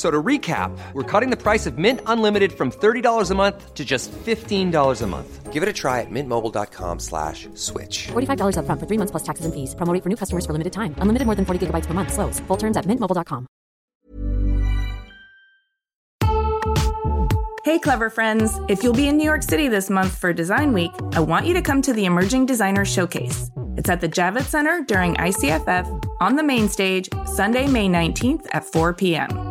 So to recap, we're cutting the price of Mint Unlimited from $30 a month to just $15 a month. Give it a try at mintmobile.com slash switch. $45 upfront for three months plus taxes and fees. Promo rate for new customers for limited time. Unlimited more than 40 gigabytes per month. Slows. Full terms at mintmobile.com. Hey, clever friends. If you'll be in New York City this month for Design Week, I want you to come to the Emerging Designer Showcase. It's at the Javits Center during ICFF on the main stage, Sunday, May 19th at 4 p.m.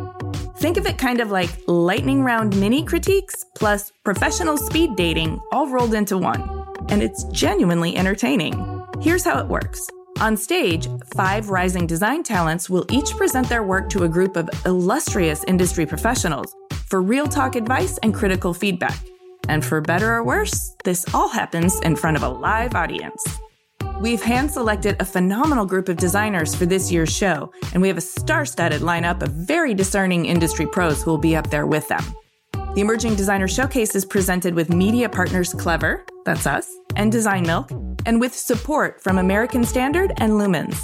Think of it kind of like lightning round mini critiques plus professional speed dating all rolled into one. And it's genuinely entertaining. Here's how it works. On stage, five rising design talents will each present their work to a group of illustrious industry professionals for real talk advice and critical feedback. And for better or worse, this all happens in front of a live audience. We've hand selected a phenomenal group of designers for this year's show, and we have a star studded lineup of very discerning industry pros who will be up there with them. The Emerging Designer Showcase is presented with media partners Clever, that's us, and Design Milk, and with support from American Standard and Lumens.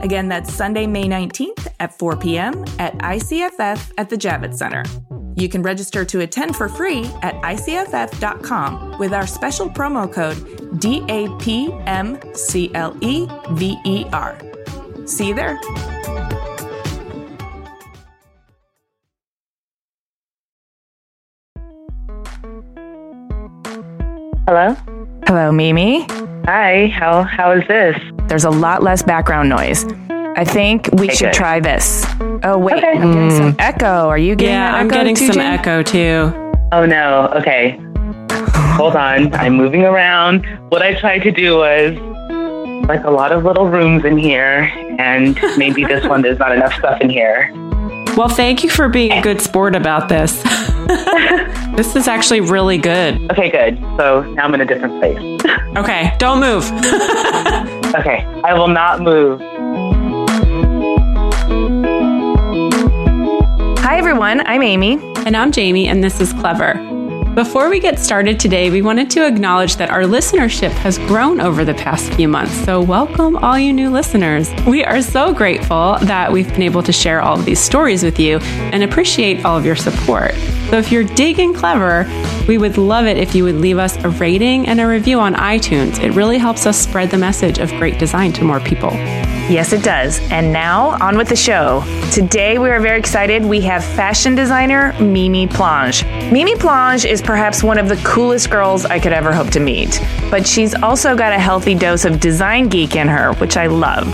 Again, that's Sunday, May 19th at 4 p.m. at ICFF at the Javits Center. You can register to attend for free at icff.com with our special promo code DAPMCLEVER. See you there. Hello? Hello, Mimi. Hi, how how is this? There's a lot less background noise. I think we Okay, should good. try this. Oh, wait. Okay. I'm getting some echo. Are you getting Yeah, that I'm echo getting too, some Jen? echo too. Oh no, okay. Hold on, I'm moving around. What I tried to do was like a lot of little rooms in here, and maybe this one there's not enough stuff in here. Well, thank you for being a good sport about this. this is actually really good. Okay, good. So now I'm in a different place. Okay, don't move. Okay, I will not move. Hi, everyone. I'm Amy. and I'm Jaime, and this is Clever. Before we get started today, we wanted to acknowledge that our listenership has grown over the past few months. So, welcome all you new listeners. We are so grateful that we've been able to share all of these stories with you and appreciate all of your support. So, if you're digging Clever, we would love it if you would leave us a rating and a review on iTunes. It really helps us spread the message of great design to more people. Yes, it does. And now, on with the show. Today, we are very excited. We have fashion designer Mimi Plange. Mimi Plange is perhaps one of the coolest girls I could ever hope to meet, but she's also got a healthy dose of design geek in her, which I love.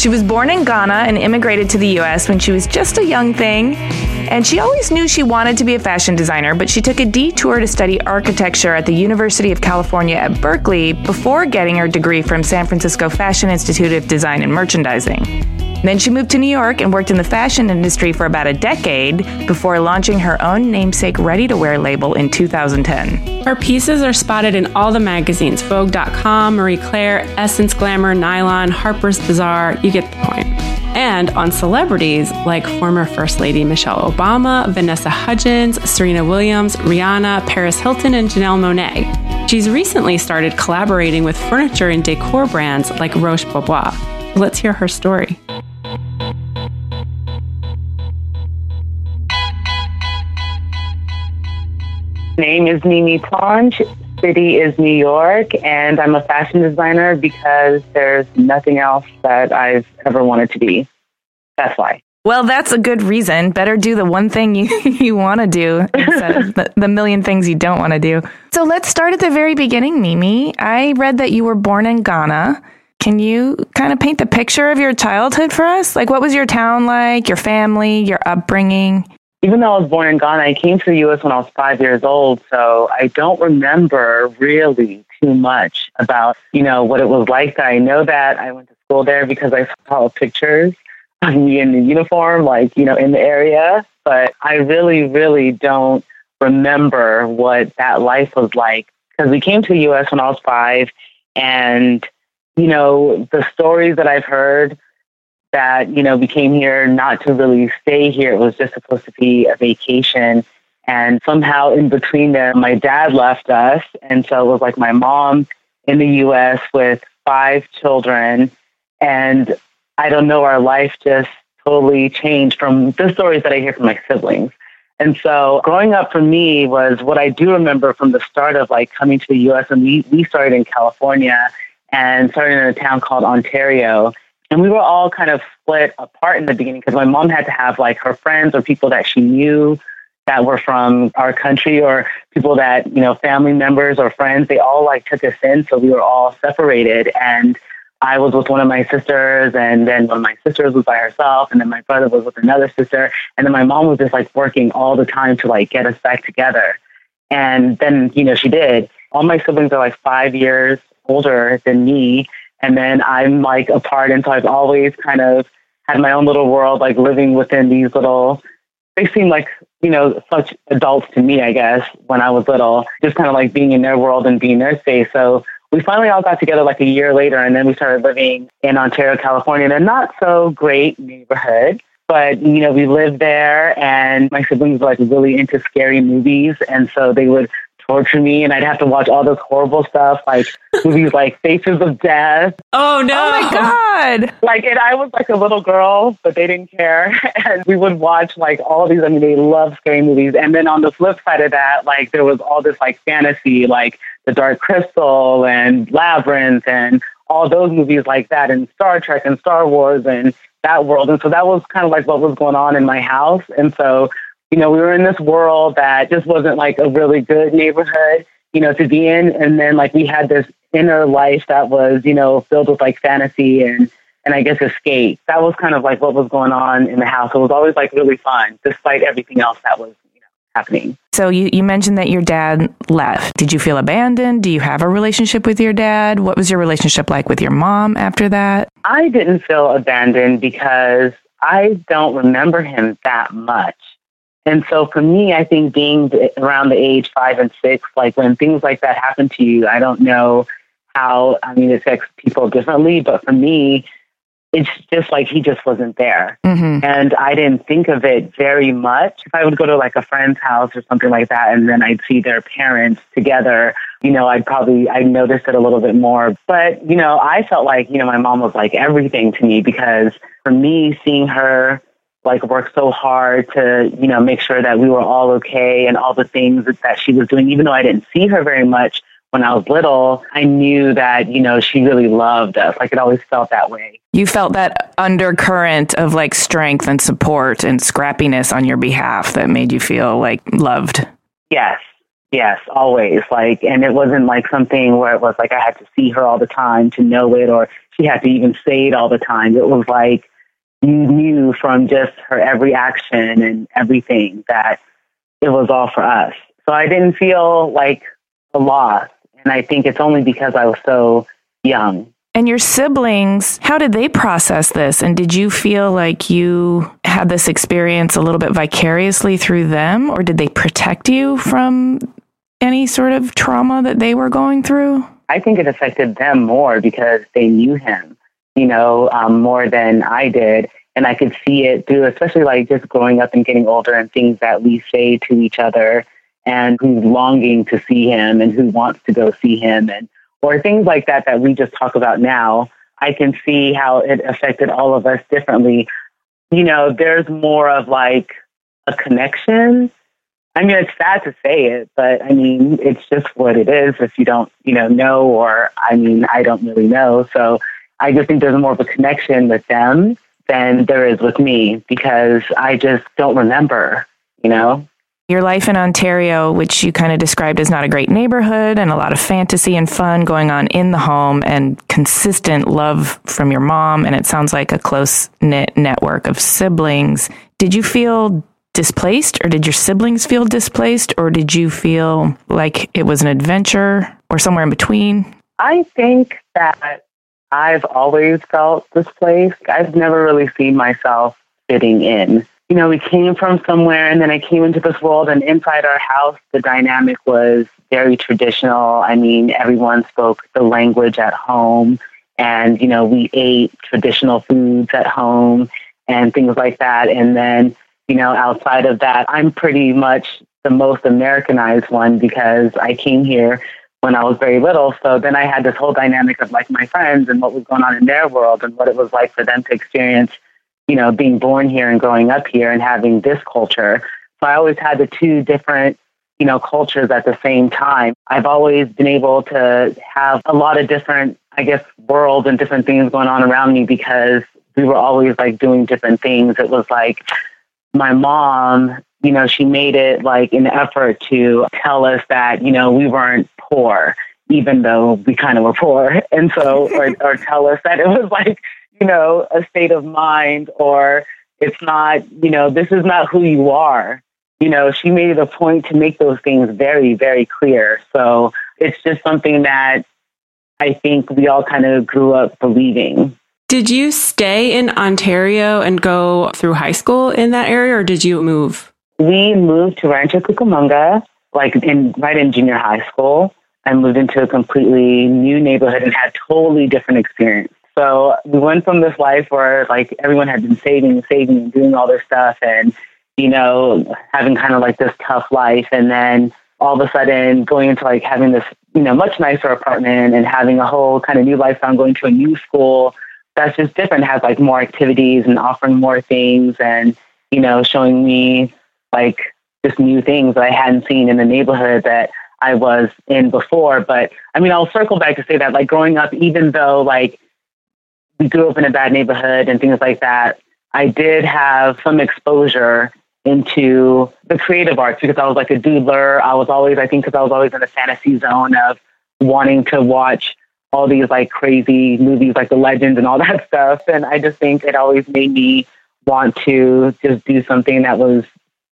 She was born in Ghana and immigrated to the US when she was just a young thing. And she always knew she wanted to be a fashion designer, but she took a detour to study architecture at the University of California at Berkeley before getting her degree from San Francisco Fashion Institute of Design and Merchandising. Then she moved to New York and worked in the fashion industry for about a decade before launching her own namesake ready to wear label in 2010. Her pieces are spotted in all the magazines Vogue.com, Marie Claire, Essence Glamour, Nylon, Harper's Bazaar. You get the point. And on celebrities like former First Lady Michelle Obama, Vanessa Hudgens, Serena Williams, Rihanna, Paris Hilton, and Janelle Monáe. She's recently started collaborating with furniture and decor brands like Roche Bobois. Let's hear her story. Name is Mimi Plange. City is New York, and I'm a fashion designer because there's nothing else that I've ever wanted to be. That's why. Well, that's a good reason. Better do the one thing you, you want to do instead of the, the million things you don't want to do. So let's start at the very beginning, Mimi. I read that you were born in Ghana. Can you kind of paint the picture of your childhood for us? Like, what was your town like, your family, your upbringing? Even though I was born in Ghana, I came to the U.S. when I was five years old, so I don't remember really too much about, you know, what it was like. I know that I went to school there because I saw pictures of me in the uniform, like, you know, in the area, but I really, really don't remember what that life was like because we came to the U.S. when I was five, and you know the stories that I've heard that you know we came here not to really stay here. It was just supposed to be a vacation, and somehow in between there, my dad left us, and so it was like my mom in the U.S. with five children, and I don't know, our life just totally changed from the stories that I hear from my siblings. And so growing up for me was what I do remember from the start of like coming to the US and we, we started in California and started in a town called Ontario. And we were all kind of split apart in the beginning because my mom had to have like her friends or people that she knew that were from our country or people that, you know, family members or friends, they all like took us in. So we were all separated. And I was with one of my sisters, and then one of my sisters was by herself, and then my brother was with another sister, and then my mom was just like working all the time to like get us back together. And then, you know, she did. All my siblings are like five years older than me, and then I'm like apart, and so I've always kind of had my own little world, like living within these little. They seem like you know such adults to me, I guess, when I was little, just kind of like being in their world and being their space. So we finally all got together like a year later, and then we started living in Ontario, California, in a not so great neighborhood. But you know, we lived there, and my siblings were like really into scary movies, and so they would torture me, and I'd have to watch all this horrible stuff, like movies like Faces of Death. Oh no! Oh my god! Like, and I was like a little girl, but they didn't care, and we would watch like all these. I mean, they love scary movies, and then on the flip side of that, like there was all this like fantasy, like The Dark Crystal and Labyrinth, and all those movies like that, and Star Trek and Star Wars and that world. And so that was kind of like what was going on in my house, and so you know, we were in this world that just wasn't like a really good neighborhood, you know, to be in. And then like we had this inner life that was, you know, filled with like fantasy and, and I guess escape. That was kind of like what was going on in the house. It was always like really fun, despite everything else that was, you know, happening. So you, you mentioned that your dad left. Did you feel abandoned? Do you have a relationship with your dad? What was your relationship like with your mom after that? I didn't feel abandoned because I don't remember him that much. And so for me, I think being around the age five and six, like when things like that happen to you, I don't know how, I mean, it affects people differently, but for me, it's just like he just wasn't there. Mm-hmm. And I didn't think of it very much. If I would go to like a friend's house or something like that, and then I'd see their parents together, you know, I'd probably, I'd notice it a little bit more. But, you know, I felt like, you know, my mom was like everything to me because for me, seeing her like worked so hard to, you know, make sure that we were all okay and all the things that she was doing, even though I didn't see her very much when I was little, I knew that, you know, she really loved us. Like it always felt that way. You felt that undercurrent of like strength and support and scrappiness on your behalf that made you feel like loved. Yes. Yes, always. Like, and it wasn't like something where it was like I had to see her all the time to know it or she had to even say it all the time. It was like, you knew from just her every action and everything that it was all for us. So I didn't feel like a loss. And I think it's only because I was so young. And your siblings, how did they process this? And did you feel like you had this experience a little bit vicariously through them? Or did they protect you from any sort of trauma that they were going through? I think it affected them more because they knew him you know, um, more than I did. And I could see it through, especially like just growing up and getting older and things that we say to each other and who's longing to see him and who wants to go see him and or things like that that we just talk about now. I can see how it affected all of us differently. You know, there's more of like a connection. I mean, it's sad to say it, but I mean, it's just what it is if you don't, you know, know, or I mean, I don't really know. So I just think there's more of a connection with them than there is with me because I just don't remember, you know? Your life in Ontario, which you kind of described as not a great neighborhood and a lot of fantasy and fun going on in the home and consistent love from your mom. And it sounds like a close knit network of siblings. Did you feel displaced or did your siblings feel displaced or did you feel like it was an adventure or somewhere in between? I think that I've always felt displaced. I've never really seen myself fitting in you know, we came from somewhere and then I came into this world and inside our house, the dynamic was very traditional. I mean, everyone spoke the language at home and, you know, we ate traditional foods at home and things like that. And then, you know, outside of that, I'm pretty much the most Americanized one because I came here when I was very little. So then I had this whole dynamic of like my friends and what was going on in their world and what it was like for them to experience you know, being born here and growing up here and having this culture. So I always had the two different, you know, cultures at the same time. I've always been able to have a lot of different, I guess, worlds and different things going on around me because we were always like doing different things. It was like my mom, you know, she made it like an effort to tell us that, you know, we weren't poor, even though we kind of were poor. And so, or, or tell us that it was like, you know, a state of mind or it's not, you know, this is not who you are. You know, she made it a point to make those things very, very clear. So it's just something that I think we all kind of grew up believing. Did you stay in Ontario and go through high school in that area or did you move? We moved to Rancho Cucamonga, like in right in junior high school. and moved into a completely new neighborhood and had totally different experience. So we went from this life where like everyone had been saving saving and doing all this stuff and, you know, having kind of like this tough life. And then all of a sudden going into like having this, you know, much nicer apartment and having a whole kind of new lifestyle, going to a new school that's just different, has like more activities and offering more things and, you know, showing me like just new things that I hadn't seen in the neighborhood that I was in before. But I mean, I'll circle back to say that like growing up, even though like we grew up in a bad neighborhood and things like that, I did have some exposure into the creative arts because I was like a doodler. I was always, I think, because I was always in the fantasy zone of wanting to watch all these like crazy movies like the legends and all that stuff. And I just think it always made me want to just do something that was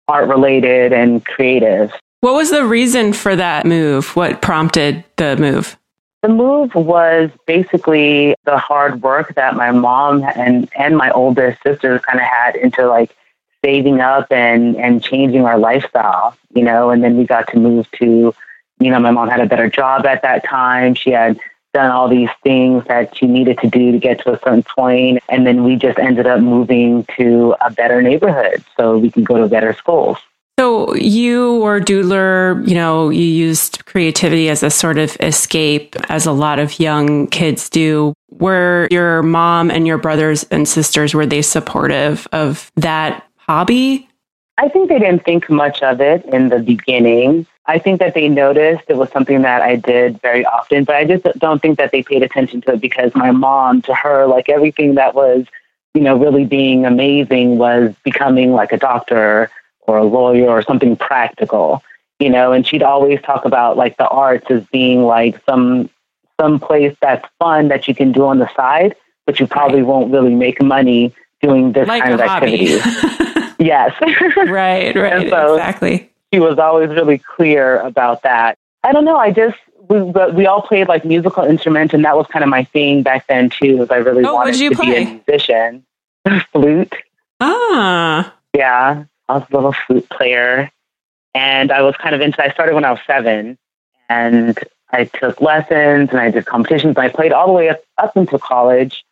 art related and creative. What was the reason for that move? What prompted the move? The move was basically the hard work that my mom and, and my oldest sisters kind of had into like saving up and, and changing our lifestyle, you know, and then we got to move to, you know, my mom had a better job at that time. She had done all these things that she needed to do to get to a certain point, And then we just ended up moving to a better neighborhood so we could go to better schools. So you were doodler, you know, you used creativity as a sort of escape, as a lot of young kids do. Were your mom and your brothers and sisters, were they supportive of that hobby? I think they didn't think much of it in the beginning. I think that they noticed it was something that I did very often, but I just don't think that they paid attention to it because my mom, to her, like everything that was, you know, really being amazing was becoming like a doctor or a lawyer or something practical, you know, and she'd always talk about like the arts as being like some some place that's fun that you can do on the side, but you probably right. won't really make money doing this like kind of activity. yes. right, right. So exactly. She was always really clear about that. I don't know. I just we we all played like musical instruments, and that was kind of my thing back then too. Was I really oh, wanted to play? be a musician? Flute. Ah. Yeah. I was a little flute player, and I was kind of into. I started when I was seven, and I took lessons and I did competitions. And I played all the way up up into college,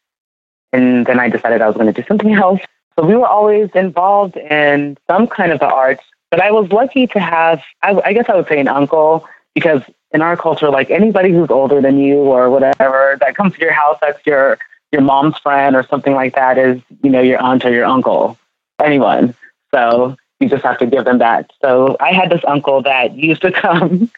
and then I decided I was going to do something else. So we were always involved in some kind of the arts. But I was lucky to have, I, I guess I would say, an uncle because in our culture, like anybody who's older than you or whatever that comes to your house, that's your your mom's friend or something like that is, you know, your aunt or your uncle, anyone. So you just have to give them that. So I had this uncle that used to come,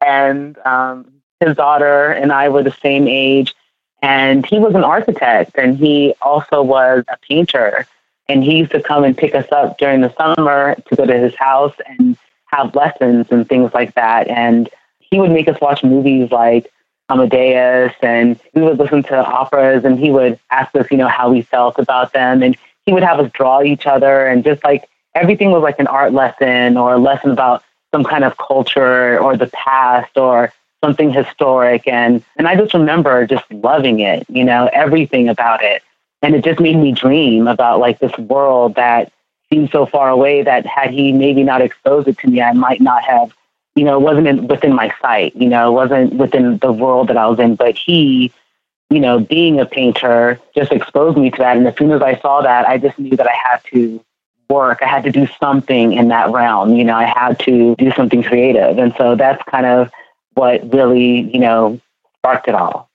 and um, his daughter and I were the same age. And he was an architect, and he also was a painter. And he used to come and pick us up during the summer to go to his house and have lessons and things like that. And he would make us watch movies like Amadeus and we would listen to operas and he would ask us, you know, how we felt about them. And he would have us draw each other and just like everything was like an art lesson or a lesson about some kind of culture or the past or something historic and and I just remember just loving it, you know, everything about it. And it just made me dream about like this world that seemed so far away that had he maybe not exposed it to me, I might not have, you know, it wasn't in, within my sight, you know, it wasn't within the world that I was in. But he, you know, being a painter just exposed me to that. And as soon as I saw that, I just knew that I had to work. I had to do something in that realm. You know, I had to do something creative. And so that's kind of what really, you know, sparked it all.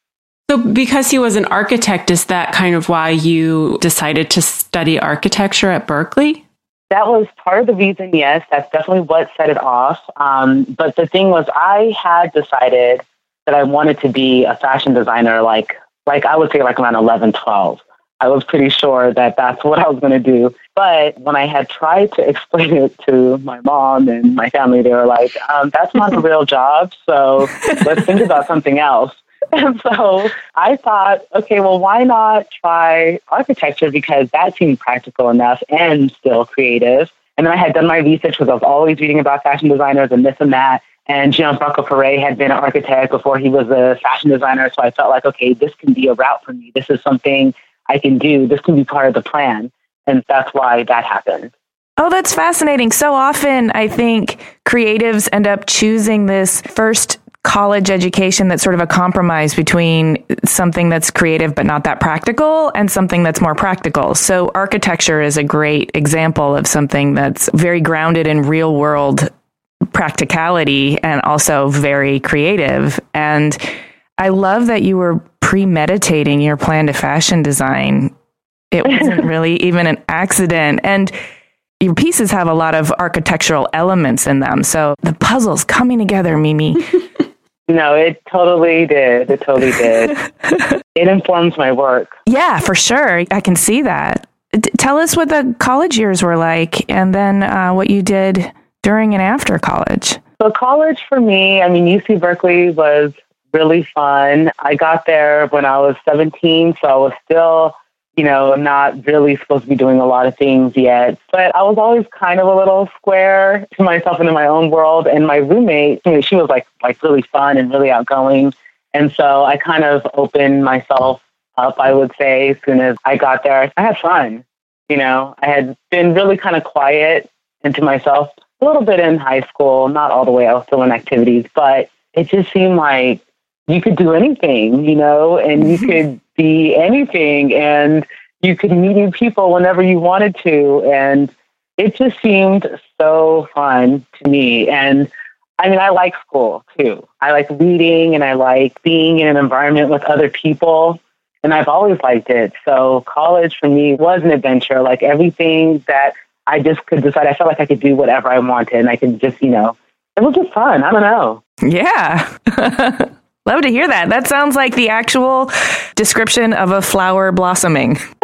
So, because he was an architect, is that kind of why you decided to study architecture at Berkeley? That was part of the reason, yes. That's definitely what set it off. Um, but the thing was, I had decided that I wanted to be a fashion designer, like, like I would say, like around 11, 12. I was pretty sure that that's what I was going to do. But when I had tried to explain it to my mom and my family, they were like, um, that's not a real job. So let's think about something else. And so I thought, okay, well, why not try architecture because that seemed practical enough and still creative. And then I had done my research because I was always reading about fashion designers and this and that. And Gianfranco Ferré had been an architect before he was a fashion designer. So I felt like, okay, this can be a route for me. This is something I can do. This can be part of the plan. And that's why that happened. Oh, that's fascinating. So often, I think creatives end up choosing this first college education that's sort of a compromise between something that's creative but not that practical and something that's more practical. So, architecture is a great example of something that's very grounded in real world practicality and also very creative. And I love that you were premeditating your plan to fashion design. It wasn't really even an accident. And your pieces have a lot of architectural elements in them. So the puzzle's coming together, Mimi. No, it totally did. It totally did. it informs my work. Yeah, for sure. I can see that. D- tell us what the college years were like and then uh, what you did during and after college. So, college for me, I mean, UC Berkeley was really fun. I got there when I was 17, so I was still you know, not really supposed to be doing a lot of things yet. But I was always kind of a little square to myself and in my own world. And my roommate, you know, she was like like really fun and really outgoing. And so I kind of opened myself up, I would say, as soon as I got there. I had fun. You know, I had been really kind of quiet into myself a little bit in high school, not all the way. I was still in activities, but it just seemed like you could do anything, you know, and you mm-hmm. could be anything and you could meet new people whenever you wanted to. And it just seemed so fun to me. And I mean, I like school too. I like reading and I like being in an environment with other people. And I've always liked it. So college for me was an adventure. Like everything that I just could decide, I felt like I could do whatever I wanted and I could just, you know, it was just fun. I don't know. Yeah. Love to hear that. That sounds like the actual description of a flower blossoming.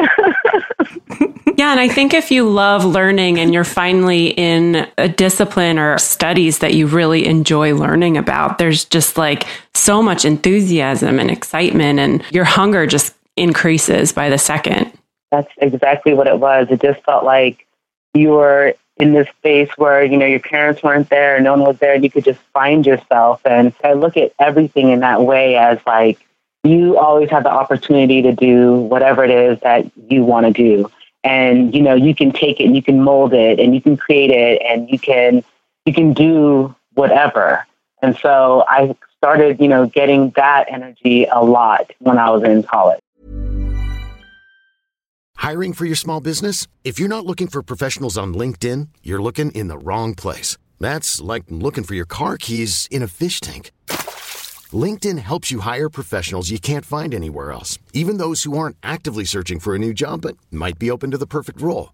yeah, and I think if you love learning and you're finally in a discipline or studies that you really enjoy learning about, there's just like so much enthusiasm and excitement, and your hunger just increases by the second. That's exactly what it was. It just felt like you were in this space where you know your parents weren't there, no one was there, and you could just find yourself. And I look at everything in that way as like you always have the opportunity to do whatever it is that you want to do, and you know you can take it and you can mold it and you can create it and you can you can do whatever. And so I started, you know, getting that energy a lot when I was in college. Hiring for your small business? If you're not looking for professionals on LinkedIn, you're looking in the wrong place. That's like looking for your car keys in a fish tank. LinkedIn helps you hire professionals you can't find anywhere else, even those who aren't actively searching for a new job but might be open to the perfect role.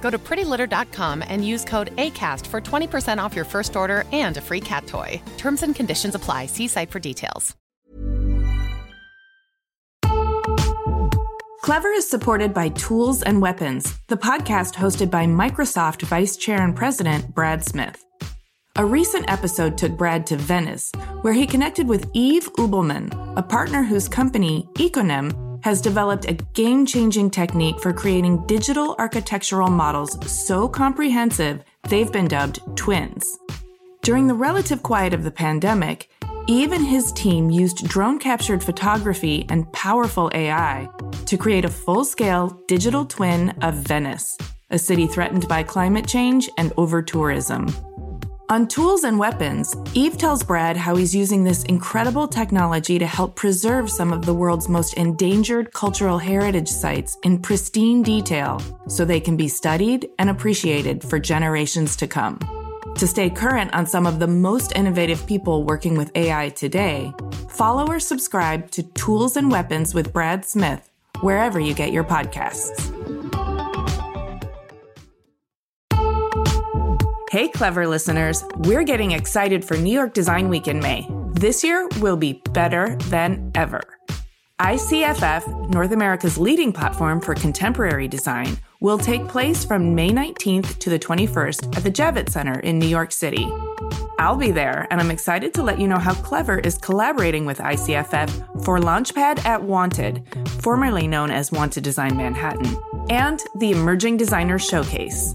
Go to prettylitter.com and use code ACAST for 20% off your first order and a free cat toy. Terms and conditions apply. See site for details. Clever is supported by Tools and Weapons, the podcast hosted by Microsoft Vice Chair and President Brad Smith. A recent episode took Brad to Venice, where he connected with Yves Ubelmann, a partner whose company, Iconem, has developed a game changing technique for creating digital architectural models so comprehensive they've been dubbed twins. During the relative quiet of the pandemic, even his team used drone captured photography and powerful AI to create a full scale digital twin of Venice, a city threatened by climate change and over tourism. On Tools and Weapons, Yves tells Brad how he's using this incredible technology to help preserve some of the world's most endangered cultural heritage sites in pristine detail so they can be studied and appreciated for generations to come. To stay current on some of the most innovative people working with AI today, follow or subscribe to Tools and Weapons with Brad Smith wherever you get your podcasts. Hey, clever listeners, we're getting excited for New York Design Week in May. This year will be better than ever. ICFF, North America's leading platform for contemporary design, will take place from May 19th to the 21st at the Javits Center in New York City. I'll be there, and I'm excited to let you know how Clever is collaborating with ICFF for Launchpad at Wanted, formerly known as Wanted Design Manhattan, and the Emerging Designers Showcase.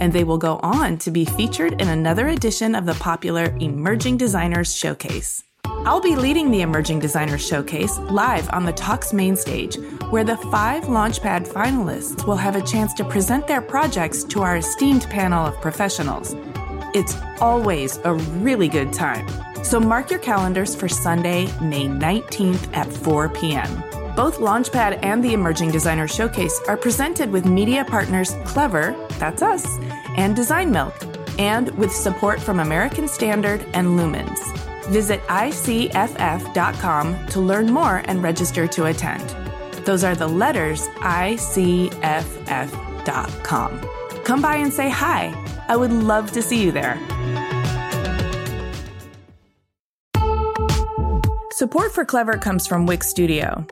and they will go on to be featured in another edition of the popular Emerging Designers Showcase. I'll be leading the Emerging Designers Showcase live on the Talks main stage, where the five Launchpad finalists will have a chance to present their projects to our esteemed panel of professionals. It's always a really good time. So mark your calendars for Sunday, May 19th at 4 p.m. Both Launchpad and the Emerging Designer Showcase are presented with media partners Clever, that's us, and Design Milk, and with support from American Standard and Lumens. Visit ICFF.com to learn more and register to attend. Those are the letters ICFF.com. Come by and say hi. I would love to see you there. Support for Clever comes from Wix Studio.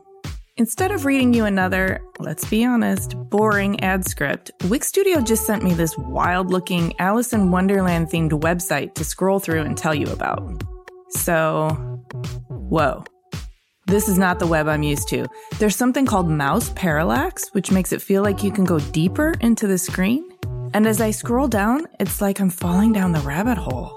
Instead of reading you another, let's be honest, boring ad script, Wix Studio just sent me this wild looking Alice in Wonderland themed website to scroll through and tell you about. So, whoa. This is not the web I'm used to. There's something called mouse parallax, which makes it feel like you can go deeper into the screen. And as I scroll down, it's like I'm falling down the rabbit hole,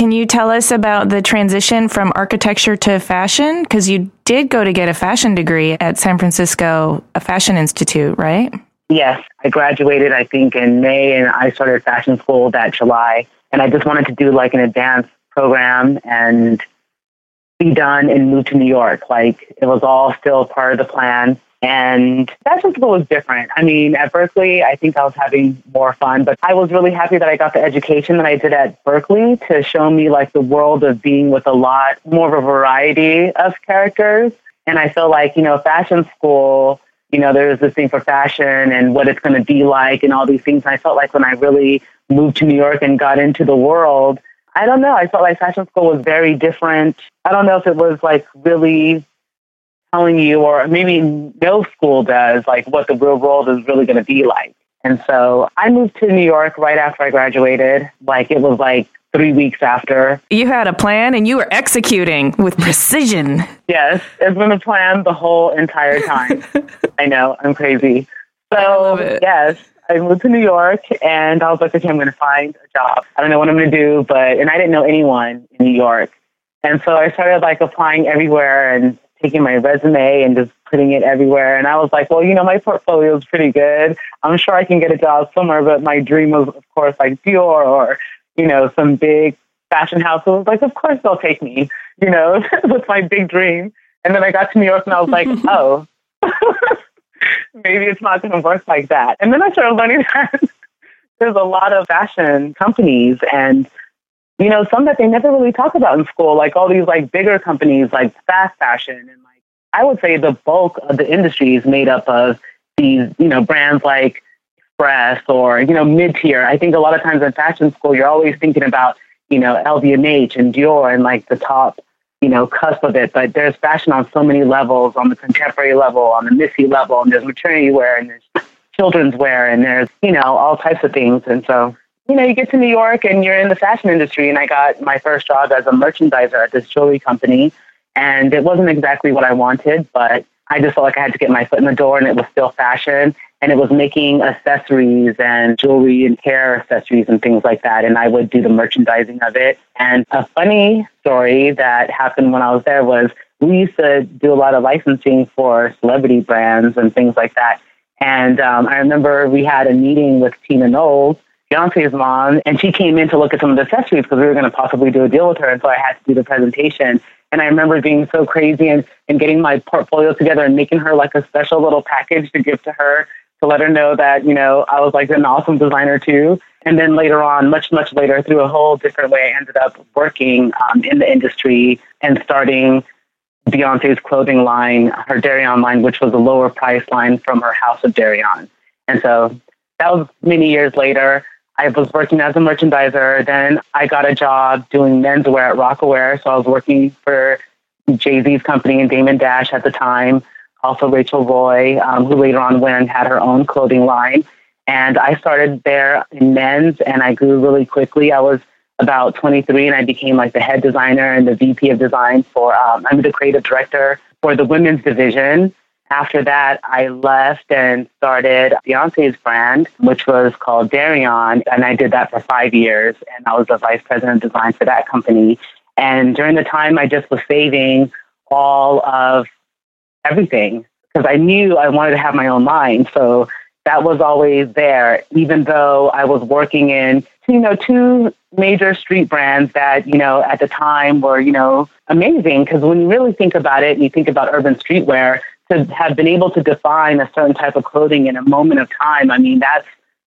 Can you tell us about the transition from architecture to fashion? Because you did go to get a fashion degree at San Francisco a Fashion Institute, right? Yes, I graduated, I think, in May, and I started fashion school that July. And I just wanted to do like an advanced program and be done and move to New York. Like it was all still part of the plan. And that's just was different. I mean, at Berkeley, I think I was having more fun, but I was really happy that I got the education that I did at Berkeley to show me like the world of being with a lot more of a variety of characters. And I feel like, you know, fashion school, you know, there's this thing for fashion and what it's going to be like and all these things. And I felt like when I really moved to New York and got into the world, I don't know. I felt like fashion school was very different. I don't know if it was like really telling you, or maybe no school does, like what the real world is really going to be like. And so I moved to New York right after I graduated. Like it was like three weeks after. You had a plan and you were executing with precision. Yes, it's been a plan the whole entire time. I know, I'm crazy. So, yes, I moved to New York and I was like, okay, I'm going to find a job. I don't know what I'm going to do, but, and I didn't know anyone in New York. And so I started like applying everywhere and taking my resume and just putting it everywhere. And I was like, well, you know, my portfolio is pretty good. I'm sure I can get a job somewhere. But my dream was, of course, like Dior or, you know, some big fashion house. So I was like, of course they'll take me, you know, that's my big dream. And then I got to New York and I was like, oh, maybe it's not going to work like that. And then I started learning that there's a lot of fashion companies and you know, some that they never really talk about in school, like all these like bigger companies like fast fashion and like I would say the bulk of the industry is made up of these, you know, brands like Express or, you know, mid tier. I think a lot of times in fashion school you're always thinking about, you know, LVMH and Dior and like the top, you know, cusp of it. But there's fashion on so many levels, on the contemporary level, on the Missy level, and there's maternity wear and there's children's wear and there's, you know, all types of things. And so you know, you get to New York and you're in the fashion industry. And I got my first job as a merchandiser at this jewelry company. And it wasn't exactly what I wanted, but I just felt like I had to get my foot in the door and it was still fashion. And it was making accessories and jewelry and hair accessories and things like that. And I would do the merchandising of it. And a funny story that happened when I was there was we used to do a lot of licensing for celebrity brands and things like that. And um, I remember we had a meeting with Tina Knowles Beyonce's mom, and she came in to look at some of the accessories because we were going to possibly do a deal with her. And so I had to do the presentation. And I remember being so crazy and, and getting my portfolio together and making her like a special little package to give to her to let her know that, you know, I was like an awesome designer too. And then later on, much, much later, through a whole different way, I ended up working um, in the industry and starting Beyonce's clothing line, her Deréon line, which was a lower price line from her house of Deréon. And so that was many years later. I was working as a merchandiser. Then I got a job doing menswear at Rocawear. So I was working for Jay Z's company and Damon Dash at the time. Also Rachel Roy, um, who later on went and had her own clothing line. And I started there in men's, and I grew really quickly. I was about 23, and I became like the head designer and the VP of design for. Um, I'm the creative director for the women's division. After that, I left and started Beyonce's brand, which was called Deréon, and I did that for five years. And I was the vice president of design for that company. And during the time, I just was saving all of everything because I knew I wanted to have my own line. So that was always there, even though I was working in, you know, two major street brands that, you know, at the time were, you know, amazing. Because when you really think about it and you think about urban streetwear, to have been able to define a certain type of clothing in a moment of time, I mean, that's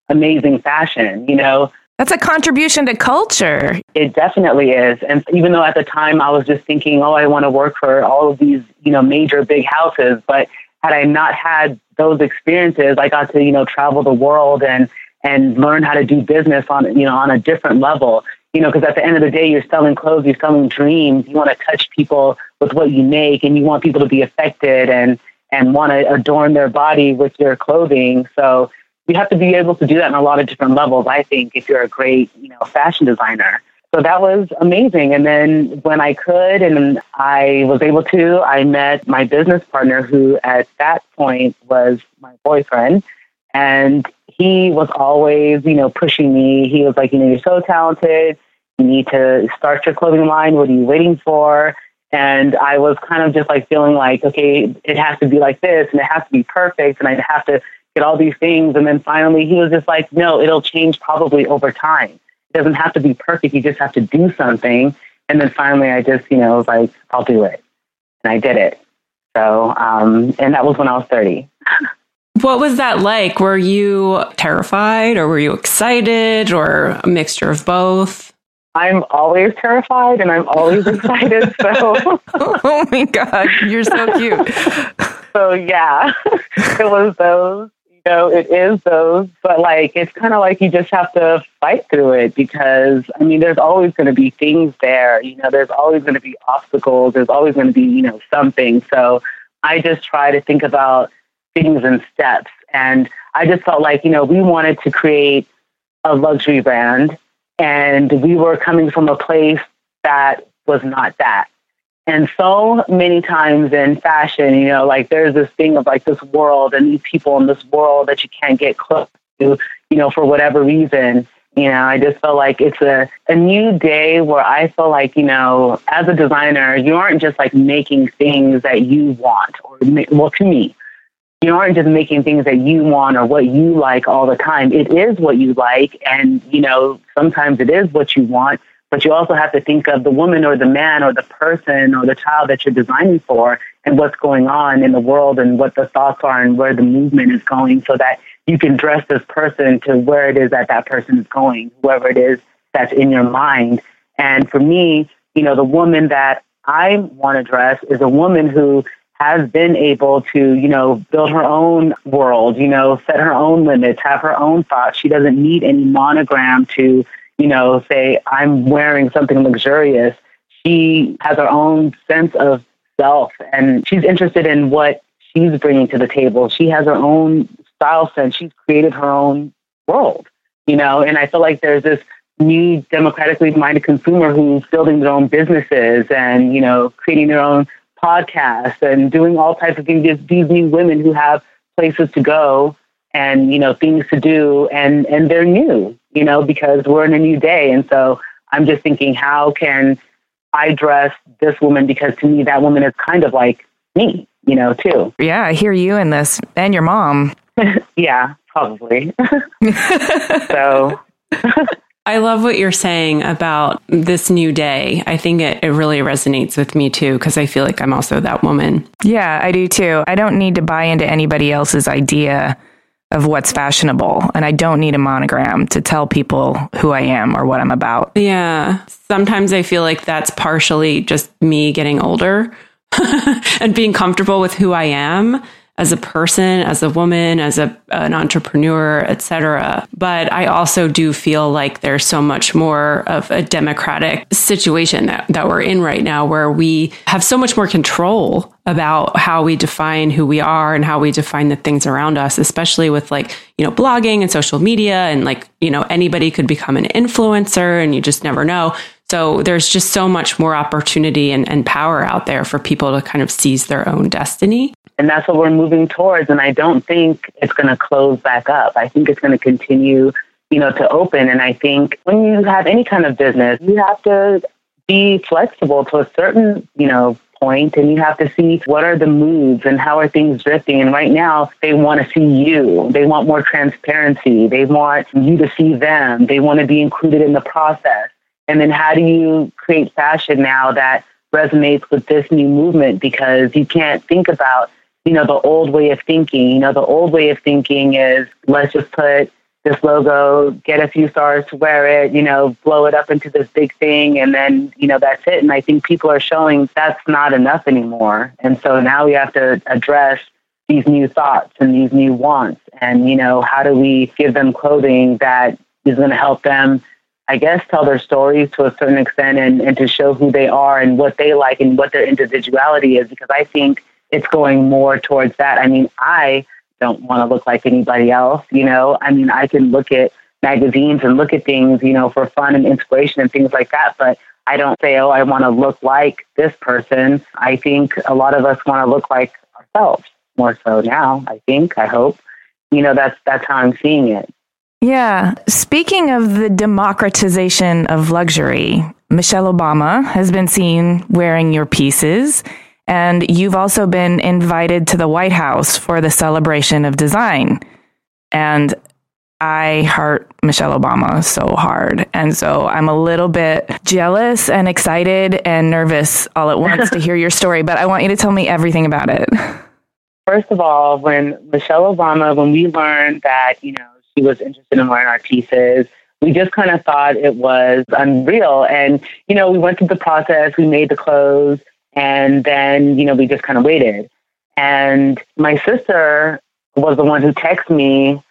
amazing fashion, you know? That's a contribution to culture. It definitely is. And even though at the time I was just thinking, oh, I want to work for all of these, you know, major big houses, but had I not had those experiences, I got to, you know, travel the world and and learn how to do business on, you know, on a different level. You know, because at the end of the day, you're selling clothes, you're selling dreams. You want to touch people with what you make, and you want people to be affected and and want to adorn their body with your clothing. So you have to be able to do that in a lot of different levels, I think, if you're a great, you know, fashion designer. So that was amazing. And then when I could and I was able to, I met my business partner who at that point was my boyfriend. And he was always, you know, pushing me. He was like, you know, you're so talented. You need to start your clothing line. What are you waiting for? And I was kind of just like feeling like, okay, it has to be like this and it has to be perfect and I have to get all these things. And then finally he was just like, no, it'll change probably over time. It doesn't have to be perfect. You just have to do something. And then finally I just, you know, was like, I'll do it. And I did it. So, um, and that was when I was 30. What was that like? Were you terrified or were you excited or a mixture of both? I'm always terrified and I'm always excited. So, oh my God, you're so cute. so yeah, it was those. You know, it is those, but like it's kind of like you just have to fight through it because I mean, there's always going to be things there. You know, there's always going to be obstacles. There's always going to be you know something. So I just try to think about things in steps, and I just felt like you know we wanted to create a luxury brand and we were coming from a place that was not that. And so many times in fashion, you know, like there's this thing of like this world and these people in this world that you can't get close to, you know, for whatever reason. You know, I just felt like it's a, a new day where I feel like, you know, as a designer, you aren't just like making things that you want or, well, to me, you aren't just making things that you want or what you like all the time. It is what you like. And, you know, sometimes it is what you want, but you also have to think of the woman or the man or the person or the child that you're designing for and what's going on in the world and what the thoughts are and where the movement is going so that you can dress this person to where it is that that person is going, whoever it is that's in your mind. And for me, you know, the woman that I want to dress is a woman who has been able to, you know, build her own world, you know, set her own limits, have her own thoughts. She doesn't need any monogram to, you know, say, I'm wearing something luxurious. She has her own sense of self and she's interested in what she's bringing to the table. She has her own style sense. She's created her own world, you know, and I feel like there's this new democratically minded consumer who's building their own businesses and, you know, creating their own podcasts and doing all types of things. These new women who have places to go and you know things to do, and and they're new, you know, because we're in a new day. And so I'm just thinking, how can I dress this woman? Because to me, that woman is kind of like me, you know, too. Yeah, I hear you in this, and your mom. yeah, probably. so I love what you're saying about this new day. I think it, it really resonates with me too, because I feel like I'm also that woman. Yeah, I do too. I don't need to buy into anybody else's idea of what's fashionable. And I don't need a monogram to tell people who I am or what I'm about. Yeah. Sometimes I feel like that's partially just me getting older and being comfortable with who I am as a person, as a woman, as a, an entrepreneur, etc. But I also do feel like there's so much more of a democratic situation that, that we're in right now where we have so much more control about how we define who we are and how we define the things around us, especially with like, you know, blogging and social media and like, you know, anybody could become an influencer and you just never know. So there's just so much more opportunity and, and power out there for people to kind of seize their own destiny. And that's what we're moving towards. And I don't think it's going to close back up. I think it's going to continue, you know, to open. And I think when you have any kind of business, you have to be flexible to a certain, you know, point and you have to see what are the moves and how are things drifting. And right now, they want to see you. They want more transparency. They want you to see them. They want to be included in the process. And then how do you create fashion now that resonates with this new movement? Because you can't think about you know, the old way of thinking. You know, the old way of thinking is let's just put this logo, get a few stars to wear it, you know, blow it up into this big thing, and then, you know, that's it. And I think people are showing that's not enough anymore. And so now we have to address these new thoughts and these new wants. And, you know, how do we give them clothing that is going to help them, I guess, tell their stories to a certain extent and, and to show who they are and what they like and what their individuality is? Because I think it's going more towards that. I mean, I don't want to look like anybody else, you know. I mean, I can look at magazines and look at things, you know, for fun and inspiration and things like that, but I don't say, oh, I want to look like this person. I think a lot of us want to look like ourselves more so now, I think, I hope. You know, that's that's how I'm seeing it. Yeah. Speaking of the democratization of luxury, Michelle Obama has been seen wearing your pieces and you've also been invited to the White House for the celebration of design. And I heart Michelle Obama so hard. And so I'm a little bit jealous and excited and nervous all at once to hear your story, but I want you to tell me everything about it. First of all, when Michelle Obama, when we learned that, you know, she was interested in wearing our pieces, we just kind of thought it was unreal. And, you know, we went through the process, we made the clothes, and then, you know, we just kind of waited. And my sister was the one who texted me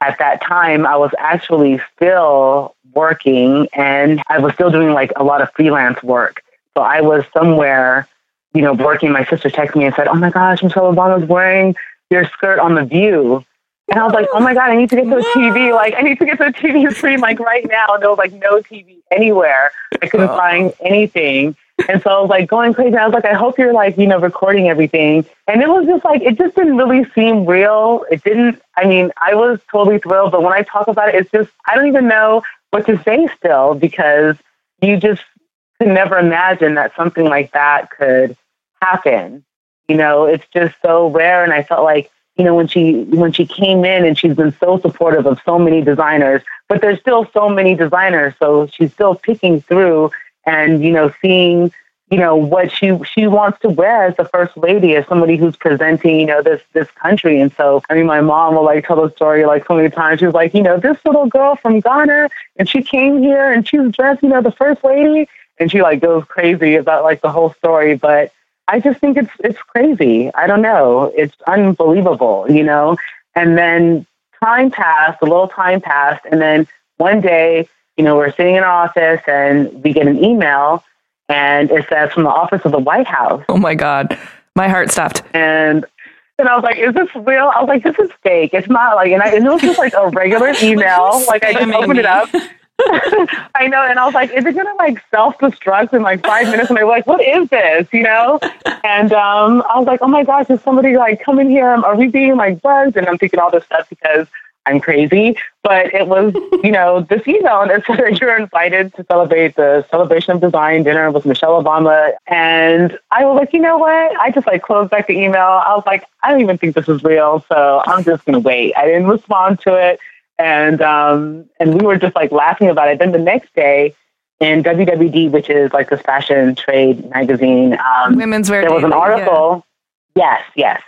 at that time. I was actually still working and I was still doing like a lot of freelance work. So I was somewhere, you know, working. My sister texted me and said, Oh my gosh, Michelle Obama's wearing your skirt on The View. And I was like, oh my God, I need to get to a TV. Like, I need to get to a TV screen like right now. And there was like no TV anywhere. I couldn't find anything. And so I was like going crazy. I was like, I hope you're like, you know, recording everything. And it was just like, it just didn't really seem real. It didn't, I mean, I was totally thrilled. But when I talk about it, it's just, I don't even know what to say still because you just could never imagine that something like that could happen. You know, it's just so rare. And I felt like, you know, when she when she came in and she's been so supportive of so many designers, but there's still so many designers, so she's still picking through and you know seeing you know what she she wants to wear as the first lady as somebody who's presenting you know this this country and so i mean my mom will like tell the story like so many times she was like you know this little girl from ghana and she came here and she was dressed you know the first lady and she like goes crazy about like the whole story but I just think it's it's crazy. I don't know. It's unbelievable, you know. And then time passed, a little time passed, and then one day, you know, we're sitting in our office and we get an email and it says from the office of the White House. Oh my God. My heart stopped. And and I was like, "Is this real?" I was like, "This is fake. It's not like." And, I, and it was just like a regular email. like I just opened it up, I know, and I was like, is it gonna like self destruct in like five minutes? And they were like, what is this? You know? And um, I was like, oh my gosh, is somebody like coming here? Are we being like bugged? And I'm thinking all this stuff because I'm crazy. But it was, you know, this email and it said you're invited to celebrate the celebration of design dinner with Michelle Obama. And I was like, you know what? I just like closed back the email. I was like, I don't even think this is real. So I'm just gonna wait. I didn't respond to it and um, and we were just like laughing about it. Then the next day, in WWD, which is like this fashion trade magazine, um, women's wear. There was an article. Yeah. Yes, yes,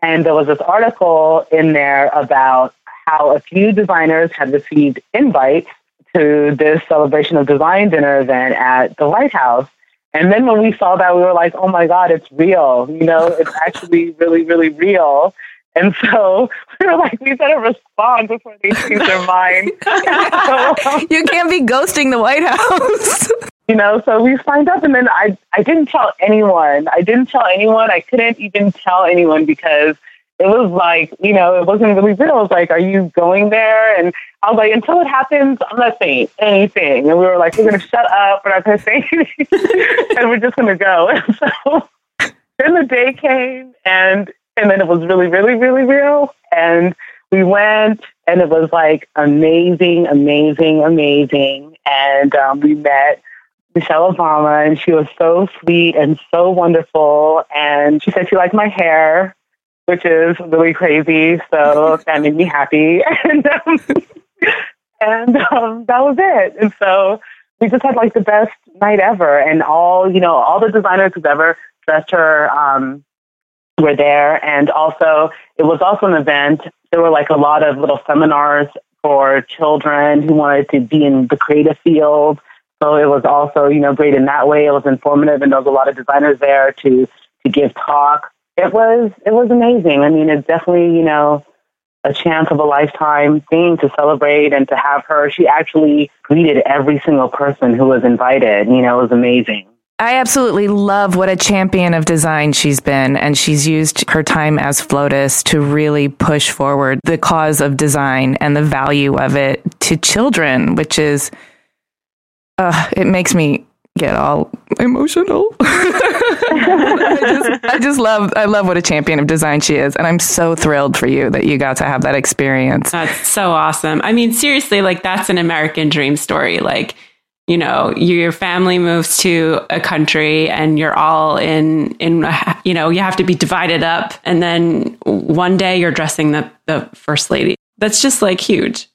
and there was this article in there about how a few designers had received invites to this celebration of design dinner event at the White House. And then when we saw that, we were like, oh my God, it's real. You know, it's actually really, really real. And so we were like, we better respond before they change their mind. so, you can't be ghosting the White House. you know, so we signed up and then I, I didn't tell anyone. I didn't tell anyone. I couldn't even tell anyone because it was like, you know, it wasn't really real. It was like, are you going there? And I was like, until it happens, I'm not saying anything. And we were like, we're going to shut up. We're not going to say anything. and we're just going to go. And so then the day came and and then it was really, really, really real. And we went, and it was like amazing, amazing, amazing. And um, we met Michelle Obama, and she was so sweet and so wonderful. And she said she liked my hair, which is really crazy. So that made me happy. And, um, and um, that was it. And so we just had like the best night ever. And all, you know, all the designers who've ever dressed her um, were there. And also, it was also an event. There were like a lot of little seminars for children who wanted to be in the creative field. So it was also, you know, great in that way. It was informative, and there was a lot of designers there to to give talk. It was it was amazing. I mean, it's definitely, you know, a chance of a lifetime thing to celebrate and to have her. She actually greeted every single person who was invited. You know, it was amazing. I absolutely love what a champion of design she's been. And she's used her time as FLOTUS to really push forward the cause of design and the value of it to children, which is, uh, it makes me get all emotional. I, just, I just love, I love what a champion of design she is. And I'm so thrilled for you that you got to have that experience. That's so awesome. I mean, seriously, like that's an American dream story. Like, you know your family moves to a country and you're all in in you know you have to be divided up and then one day you're dressing the the first lady that's just like huge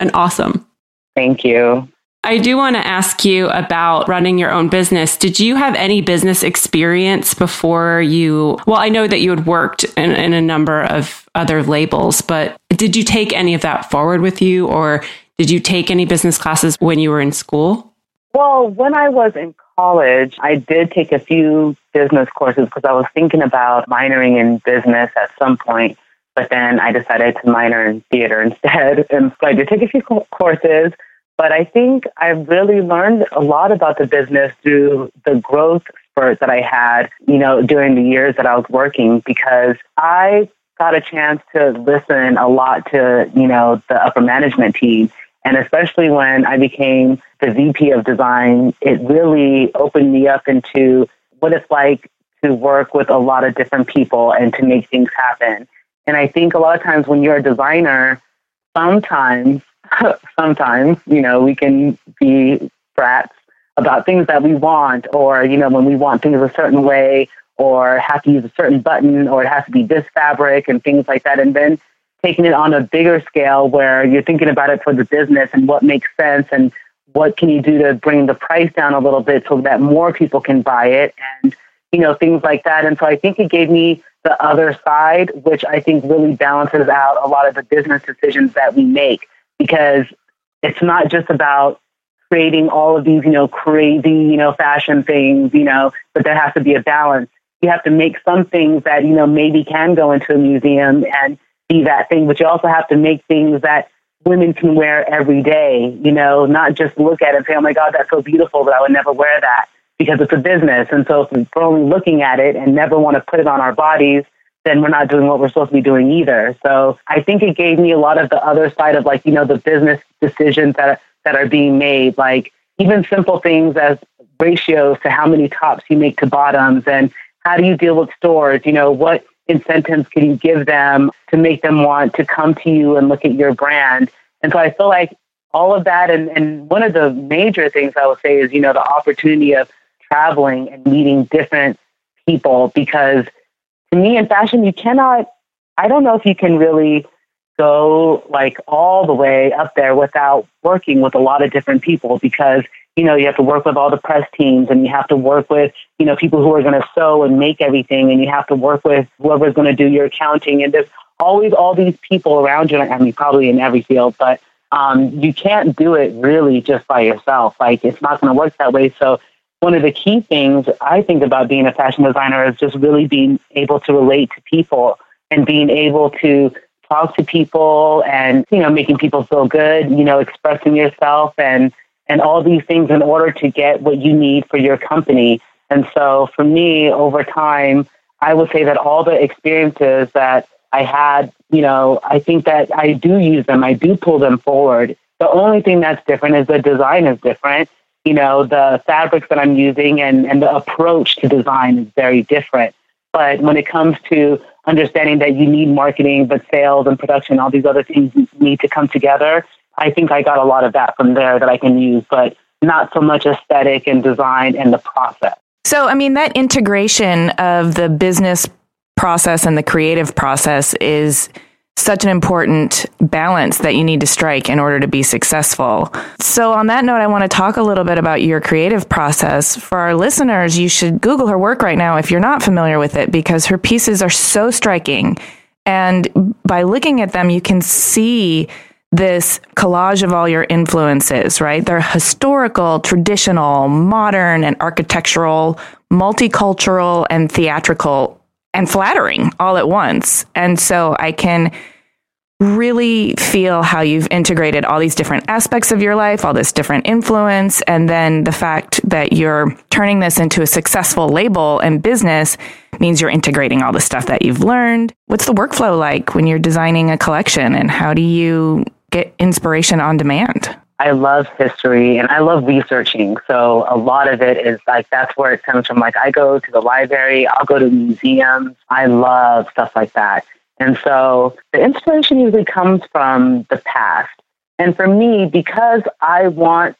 and awesome thank you I do want to ask you about running your own business. Did you have any business experience before you? Well, I know that you had worked in, in, a number of other labels, but did you take any of that forward with you, or Did you take any business classes when you were in school? Well, when I was in college, I did take a few business courses because I was thinking about minoring in business at some point, but then I decided to minor in theater instead. And so I did take a few courses, but I think I really learned a lot about the business through the growth spurt that I had, you know, during the years that I was working because I got a chance to listen a lot to, you know, the upper management team. And especially when I became the VP of design, it really opened me up into what it's like to work with a lot of different people and to make things happen. And I think a lot of times when you're a designer, sometimes, sometimes, you know, we can be brats about things that we want, or, you know, when we want things a certain way, or have to use a certain button, or it has to be this fabric and things like that. And then taking it on a bigger scale where you're thinking about it for the business and what makes sense and what can you do to bring the price down a little bit so that more people can buy it and you know things like that and so i think it gave me the other side which i think really balances out a lot of the business decisions that we make because it's not just about creating all of these you know crazy you know fashion things you know but there has to be a balance you have to make some things that you know maybe can go into a museum and be that thing, but you also have to make things that women can wear every day, you know, not just look at it and say, oh my God, that's so beautiful, but I would never wear that because it's a business. And so if we're only looking at it and never want to put it on our bodies, then we're not doing what we're supposed to be doing either. So I think it gave me a lot of the other side of like, you know, the business decisions that, that are being made, like even simple things as ratios to how many tops you make to bottoms and how do you deal with stores, you know, what incentives can you give them to make them want to come to you and look at your brand? And so I feel like all of that, and, and one of the major things I would say is, you know, the opportunity of traveling and meeting different people because to me in fashion, you cannot, I don't know if you can really go like all the way up there without working with a lot of different people because you know, you have to work with all the press teams and you have to work with, you know, people who are going to sew and make everything and you have to work with whoever's going to do your accounting. And there's always all these people around you. I mean, probably in every field, but um, you can't do it really just by yourself. Like, it's not going to work that way. So, one of the key things I think about being a fashion designer is just really being able to relate to people and being able to talk to people and, you know, making people feel good, you know, expressing yourself and, and all these things in order to get what you need for your company. And so for me, over time, I would say that all the experiences that I had, you know, I think that I do use them, I do pull them forward. The only thing that's different is the design is different. You know, the fabrics that I'm using and, and the approach to design is very different. But when it comes to understanding that you need marketing, but sales and production, all these other things need to come together, I think I got a lot of that from there that I can use, but not so much aesthetic and design and the process. So, I mean, that integration of the business process and the creative process is such an important balance that you need to strike in order to be successful. So, on that note, I want to talk a little bit about your creative process. For our listeners, you should Google her work right now if you're not familiar with it, because her pieces are so striking. And by looking at them, you can see this collage of all your influences, right? They're historical, traditional, modern, and architectural, multicultural, and theatrical, and flattering all at once. And so I can really feel how you've integrated all these different aspects of your life, all this different influence, and then the fact that you're turning this into a successful label and business means you're integrating all the stuff that you've learned. What's the workflow like when you're designing a collection and how do you get inspiration on demand? I love history and I love researching. So a lot of it is like that's where it comes from. Like I go to the library, I'll go to museums. I love stuff like that. And so the inspiration usually comes from the past. And for me, because I want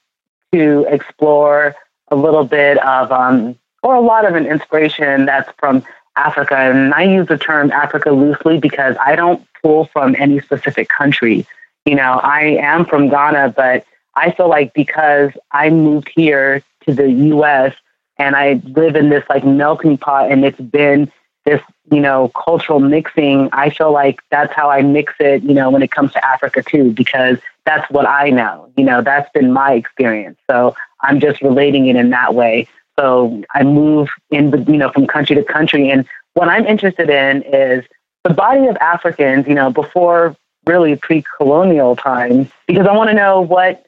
to explore a little bit of, um, or a lot of an inspiration that's from Africa, and I use the term Africa loosely because I don't pull from any specific country you know, I am from Ghana, but I feel like because I moved here to the US and I live in this like melting pot and it's been this, you know, cultural mixing, I feel like that's how I mix it, you know, when it comes to Africa too, because that's what I know. You know, that's been my experience. So I'm just relating it in that way. So I move in, you know, from country to country. And what I'm interested in is the body of Africans, you know, before really pre-colonial times, because I want to know what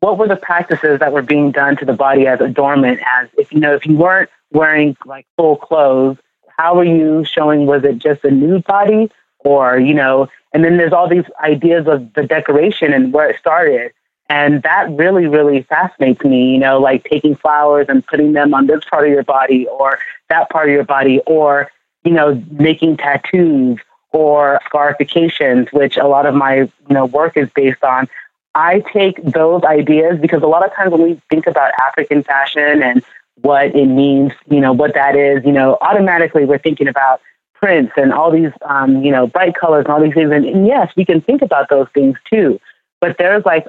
what were the practices that were being done to the body as adornment as if you know if you weren't wearing like full clothes how were you showing was it just a nude body? Or you know and then there's all these ideas of the decoration and where it started and that really really fascinates me you know like taking flowers and putting them on this part of your body or that part of your body or you know making tattoos or scarifications which a lot of my you know work is based on I take those ideas because a lot of times when we think about African fashion and what it means, you know, what that is, you know, automatically we're thinking about prints and all these, um, you know, bright colors and all these things. And, and yes, we can think about those things too. But there's like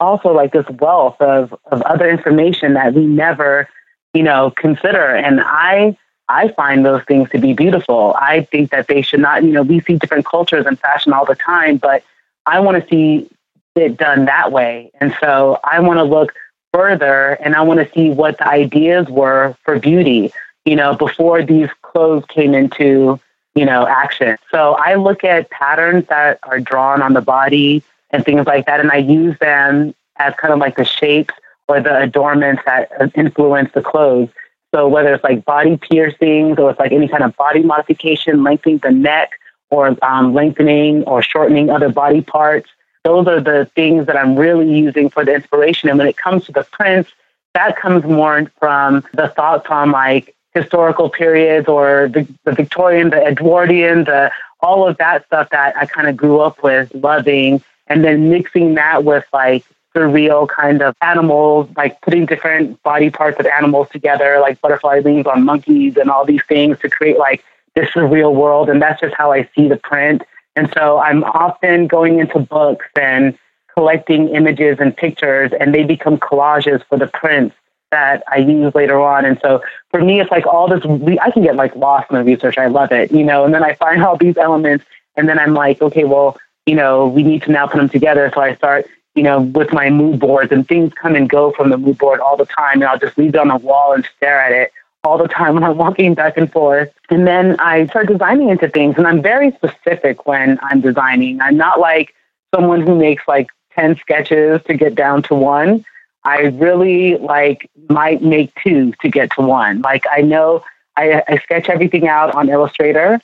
also like this wealth of, of other information that we never, you know, consider. And I, I find those things to be beautiful. I think that they should not, you know, we see different cultures and fashion all the time, but I want to see it done that way. And so I want to look further and I want to see what the ideas were for beauty, you know, before these clothes came into, you know, action. So I look at patterns that are drawn on the body and things like that, and I use them as kind of like the shapes or the adornments that influence the clothes. So whether it's like body piercings or it's like any kind of body modification, lengthening the neck or um, lengthening or shortening other body parts, those are the things that I'm really using for the inspiration. And when it comes to the prints, that comes more from the thoughts on like historical periods or the, the Victorian, the Edwardian, the all of that stuff that I kind of grew up with loving, and then mixing that with like surreal kind of animals, like putting different body parts of animals together, like butterfly wings on monkeys and all these things to create like this surreal world. And that's just how I see the print. And so I'm often going into books and collecting images and pictures, and they become collages for the prints that I use later on. And so for me, it's like all this, I can get like lost in the research. I love it, you know, and then I find all these elements, and then I'm like, okay, well, you know, we need to now put them together. So I start, you know, with my mood boards, and things come and go from the mood board all the time, and I'll just leave it on the wall and stare at it all the time when I'm walking back and forth. And then I start designing into things, and I'm very specific when I'm designing. I'm not like someone who makes like 10 sketches to get down to one. I really like might make two to get to one. Like I know I, I sketch everything out on Illustrator.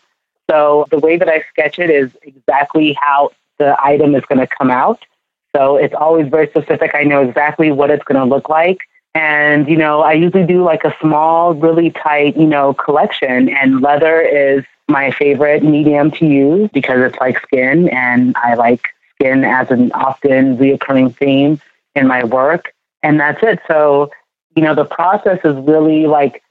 So the way that I sketch it is exactly how the item is going to come out. So it's always very specific. I know exactly what it's going to look like. And, you know, I usually do like a small, really tight, you know, collection. And leather is my favorite medium to use because it's like skin. And I like skin as an often reoccurring theme in my work. And that's it. So, you know, the process is really like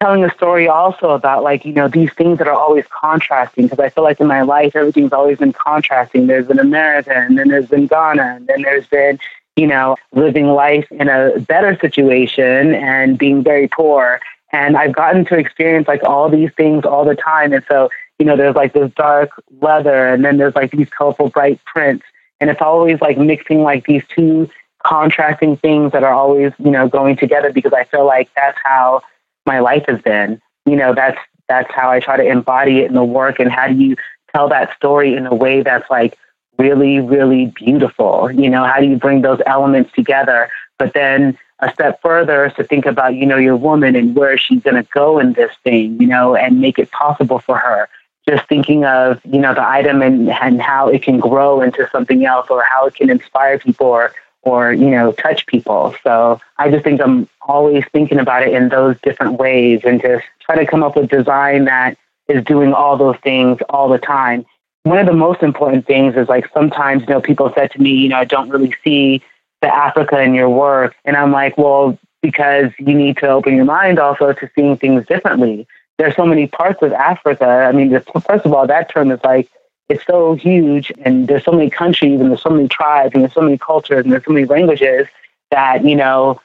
telling a story also about like, you know, these things that are always contrasting. Because I feel like in my life, everything's always been contrasting. There's been America, and then there's been Ghana, and then there's been, you know, living life in a better situation and being very poor. And I've gotten to experience like all these things all the time. And so, you know, there's like this dark leather and then there's like these colorful bright prints. And it's always like mixing like these two contrasting things that are always, you know, going together because I feel like that's how my life has been. You know, that's that's how I try to embody it in the work and how do you tell that story in a way that's like really, really beautiful. You know, how do you bring those elements together? But then a step further is to think about, you know, your woman and where she's going to go in this thing, you know, and make it possible for her. Just thinking of, you know, the item and, and how it can grow into something else or how it can inspire people or, or, you know, touch people. So I just think I'm always thinking about it in those different ways and just try to come up with design that is doing all those things all the time one of the most important things is like sometimes, you know, people said to me, you know, I don't really see the Africa in your work. And I'm like, well, because you need to open your mind also to seeing things differently. There's so many parts of Africa. I mean, first of all, that term is like, it's so huge and there's so many countries and there's so many tribes and there's so many cultures and there's so many languages that, you know,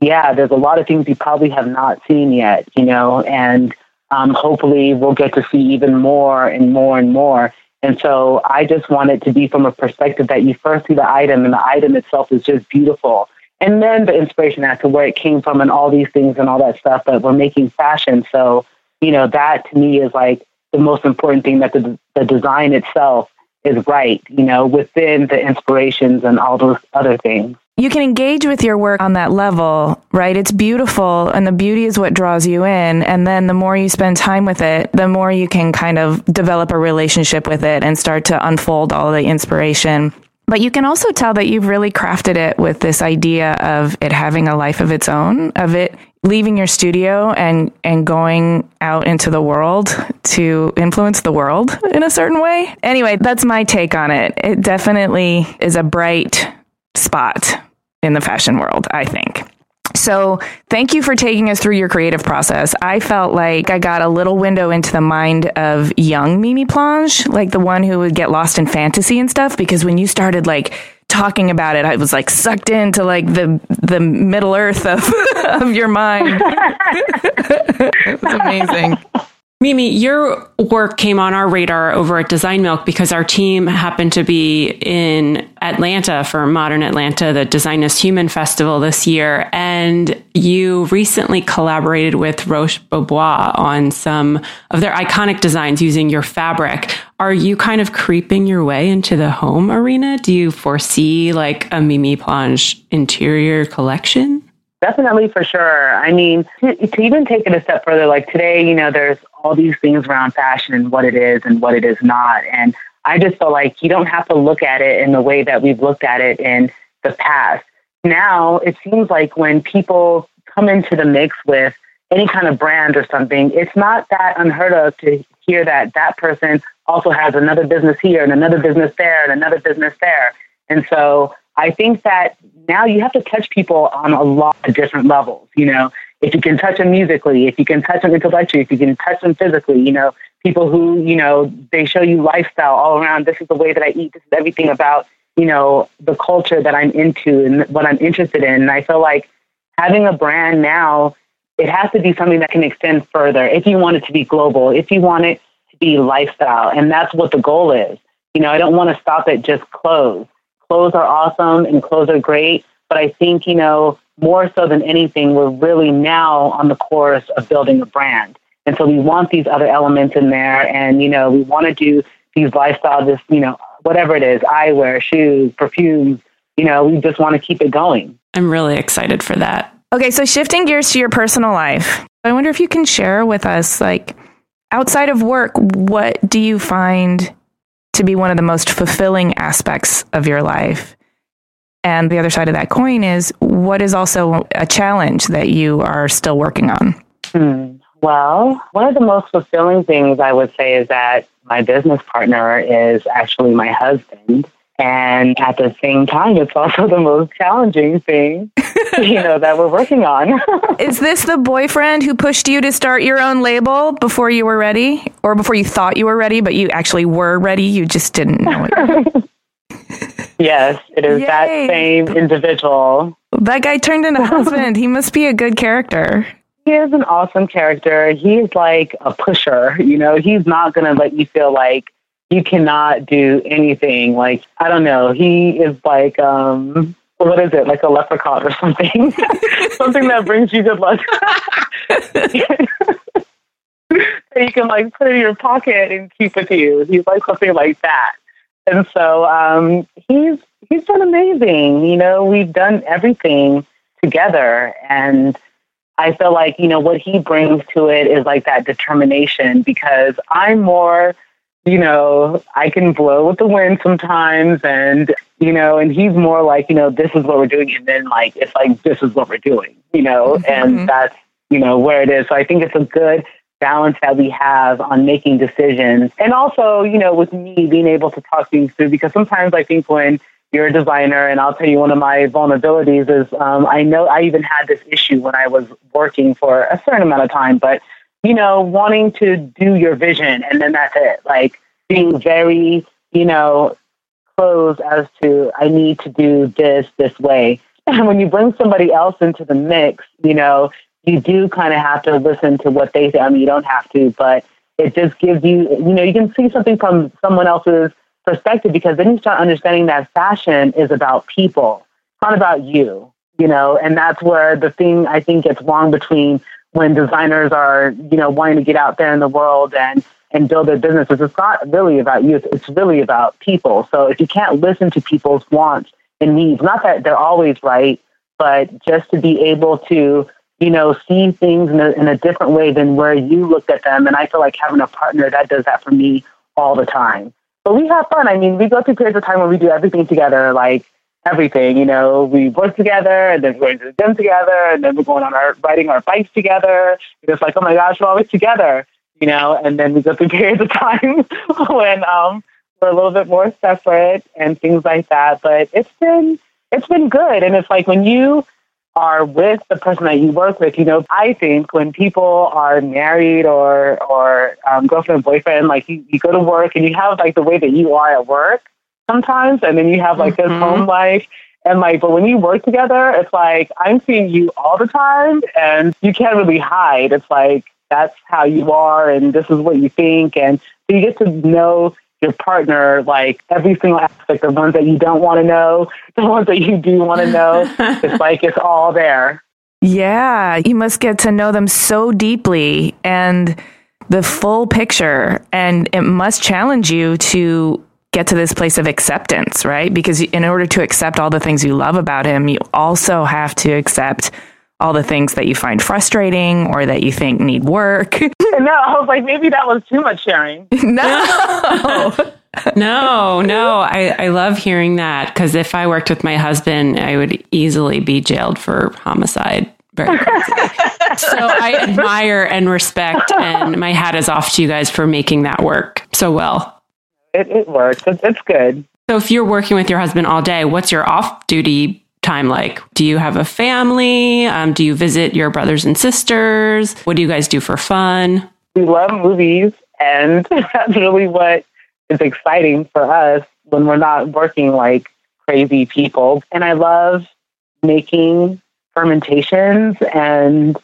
yeah, there's a lot of things you probably have not seen yet, you know, and um, hopefully we'll get to see even more and more and more. And so I just want it to be from a perspective that you first see the item and the item itself is just beautiful. And then the inspiration as to where it came from and all these things and all that stuff. But we're making fashion. So, you know, that to me is like the most important thing that the, the design itself is right, you know, within the inspirations and all those other things you can engage with your work on that level, right? It's beautiful and the beauty is what draws you in. And then the more you spend time with it, the more you can kind of develop a relationship with it and start to unfold all the inspiration. But you can also tell that you've really crafted it with this idea of it having a life of its own, of it leaving your studio and and going out into the world to influence the world in a certain way. Anyway, that's my take on it. It definitely is a bright spot in the fashion world, I think. So, thank you for taking us through your creative process. I felt like I got a little window into the mind of young Mimi Plange, like the one who would get lost in fantasy and stuff. Because when you started like talking about it, I was like sucked into like the the Middle Earth of of your mind. it was amazing. Mimi, your work came on our radar over at Design Milk because our team happened to be in Atlanta for Modern Atlanta, the Design is Human Festival this year. And you recently collaborated with Roche Bobois on some of their iconic designs using your fabric. Are you kind of creeping your way into the home arena? Do you foresee like a Mimi Plange interior collection? Definitely, for sure. I mean, to, to, even take it a step further, like today, you know, there's all these things around fashion and what it is and what it is not. And I just feel like you don't have to look at it in the way that we've looked at it in the past. Now, it seems like when people come into the mix with any kind of brand or something, it's not that unheard of to hear that that person also has another business here and another business there and another business there. And so I think that now you have to touch people on a lot of different levels. You know, if you can touch them musically, if you can touch them intellectually, if you can touch them physically, you know, people who, you know, they show you lifestyle all around. This is the way that I eat. This is everything about, you know, the culture that I'm into and what I'm interested in. And I feel like having a brand now, it has to be something that can extend further. If you want it to be global, if you want it to be lifestyle, and that's what the goal is. You know, I don't want to stop at just clothes clothes are awesome and clothes are great. But I think, you know, more so than anything, we're really now on the course of building a brand. And so we want these other elements in there. And, you know, we want to do these lifestyle, this, you know, whatever it is, eyewear, shoes, perfumes, you know, we just want to keep it going. I'm really excited for that. Okay, so shifting gears to your personal life, I wonder if you can share with us, like, outside of work, what do you find to be one of the most fulfilling aspects of your life. And the other side of that coin is what is also a challenge that you are still working on? Hmm. Well, one of the most fulfilling things I would say is that my business partner is actually my husband. And at the same time, it's also the most challenging thing, you know, that we're working on. Is this the boyfriend who pushed you to start your own label before you were ready? Or before you thought you were ready, but you actually were ready? You just didn't know it. yes, it is Yay. that same individual. That guy turned into husband. He must be a good character. He is an awesome character. He's like a pusher. You know, he's not going to let you feel like you cannot do anything. Like, I don't know. He is like, um, what is it? Like a leprechaun or something? something that brings you good luck. you can like put in your pocket and keep with you. He's like something like that. And so um, he's he's been amazing. You know, we've done everything together, and I feel like you know what he brings to it is like that determination. Because I'm more you know, I can blow with the wind sometimes and, you know, and he's more like, you know, this is what we're doing. And then like, it's like, this is what we're doing, you know, mm-hmm. and that's, you know, where it is. So I think it's a good balance that we have on making decisions. And also, you know, with me being able to talk things through, because sometimes I think when you're a designer, and I'll tell you one of my vulnerabilities is um, I know I even had this issue when I was working for a certain amount of time, but you know, wanting to do your vision and then that's it. Like being very, you know, closed as to I need to do this this way. And when you bring somebody else into the mix, you know, you do kind of have to listen to what they say. I mean, you don't have to, but it just gives you, you know, you can see something from someone else's perspective because then you start understanding that fashion is about people, it's not about you, you know, and that's where the thing I think gets wrong between when designers are, you know, wanting to get out there in the world and and build their businesses. It's not really about you. It's, it's really about people. So if you can't listen to people's wants and needs, not that they're always right, but just to be able to you know, see things in a, in a different way than where you looked at them. And I feel like having a partner that does that for me all the time. But we have fun. I mean, we go through periods of time where we do everything together, like everything. You know, we work together, and then we're going to the gym together, and then we're going on our riding our bikes together. It's like, oh my gosh, we're always together. You know, and then we go through periods of time when um, we're a little bit more separate and things like that. But it's been it's been good, and it's like when you are with the person that you work with. You know, I think when people are married or or um, girlfriend and boyfriend, like you, you go to work and you have like the way that you are at work sometimes, and then you have like mm-hmm. this home life. And like, but when you work together, it's like I'm seeing you all the time, and you can't really hide. It's like that's how you are, and this is what you think, and so you get to know your partner, like every single aspect, the ones that you don't want to know, the ones that you do want to know. it's like it's all there. Yeah, you must get to know them so deeply and the full picture. And it must challenge you to get to this place of acceptance, right? Because in order to accept all the things you love about him, you also have to accept all the things that you find frustrating or that you think need work. no, I was like, maybe that was too much sharing. no. no, no. I, I love hearing that because if I worked with my husband, I would easily be jailed for homicide. Very so I admire and respect, and my hat is off to you guys for making that work so well. It, it works. It's, it's good. So if you're working with your husband all day, what's your off duty time like? Do you have a family? Um, do you visit your brothers and sisters? What do you guys do for fun? We love movies, and that's really what is exciting for us when we're not working like crazy people. And I love making fermentations, and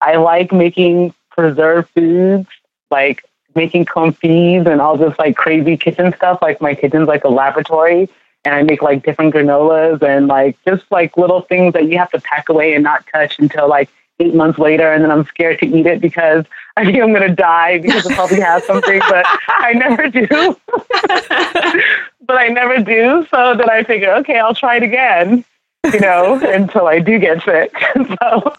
I like making preserved foods, like making confits and all this like crazy kitchen stuff. Like my kitchen's like a laboratory and I make like different granolas and like just like little things that you have to pack away and not touch until like eight months later, and then I'm scared to eat it because I think I'm gonna die because it probably has something, but I never do. but I never do. So then I figure, okay, I'll try it again. You know, until I do get sick. so,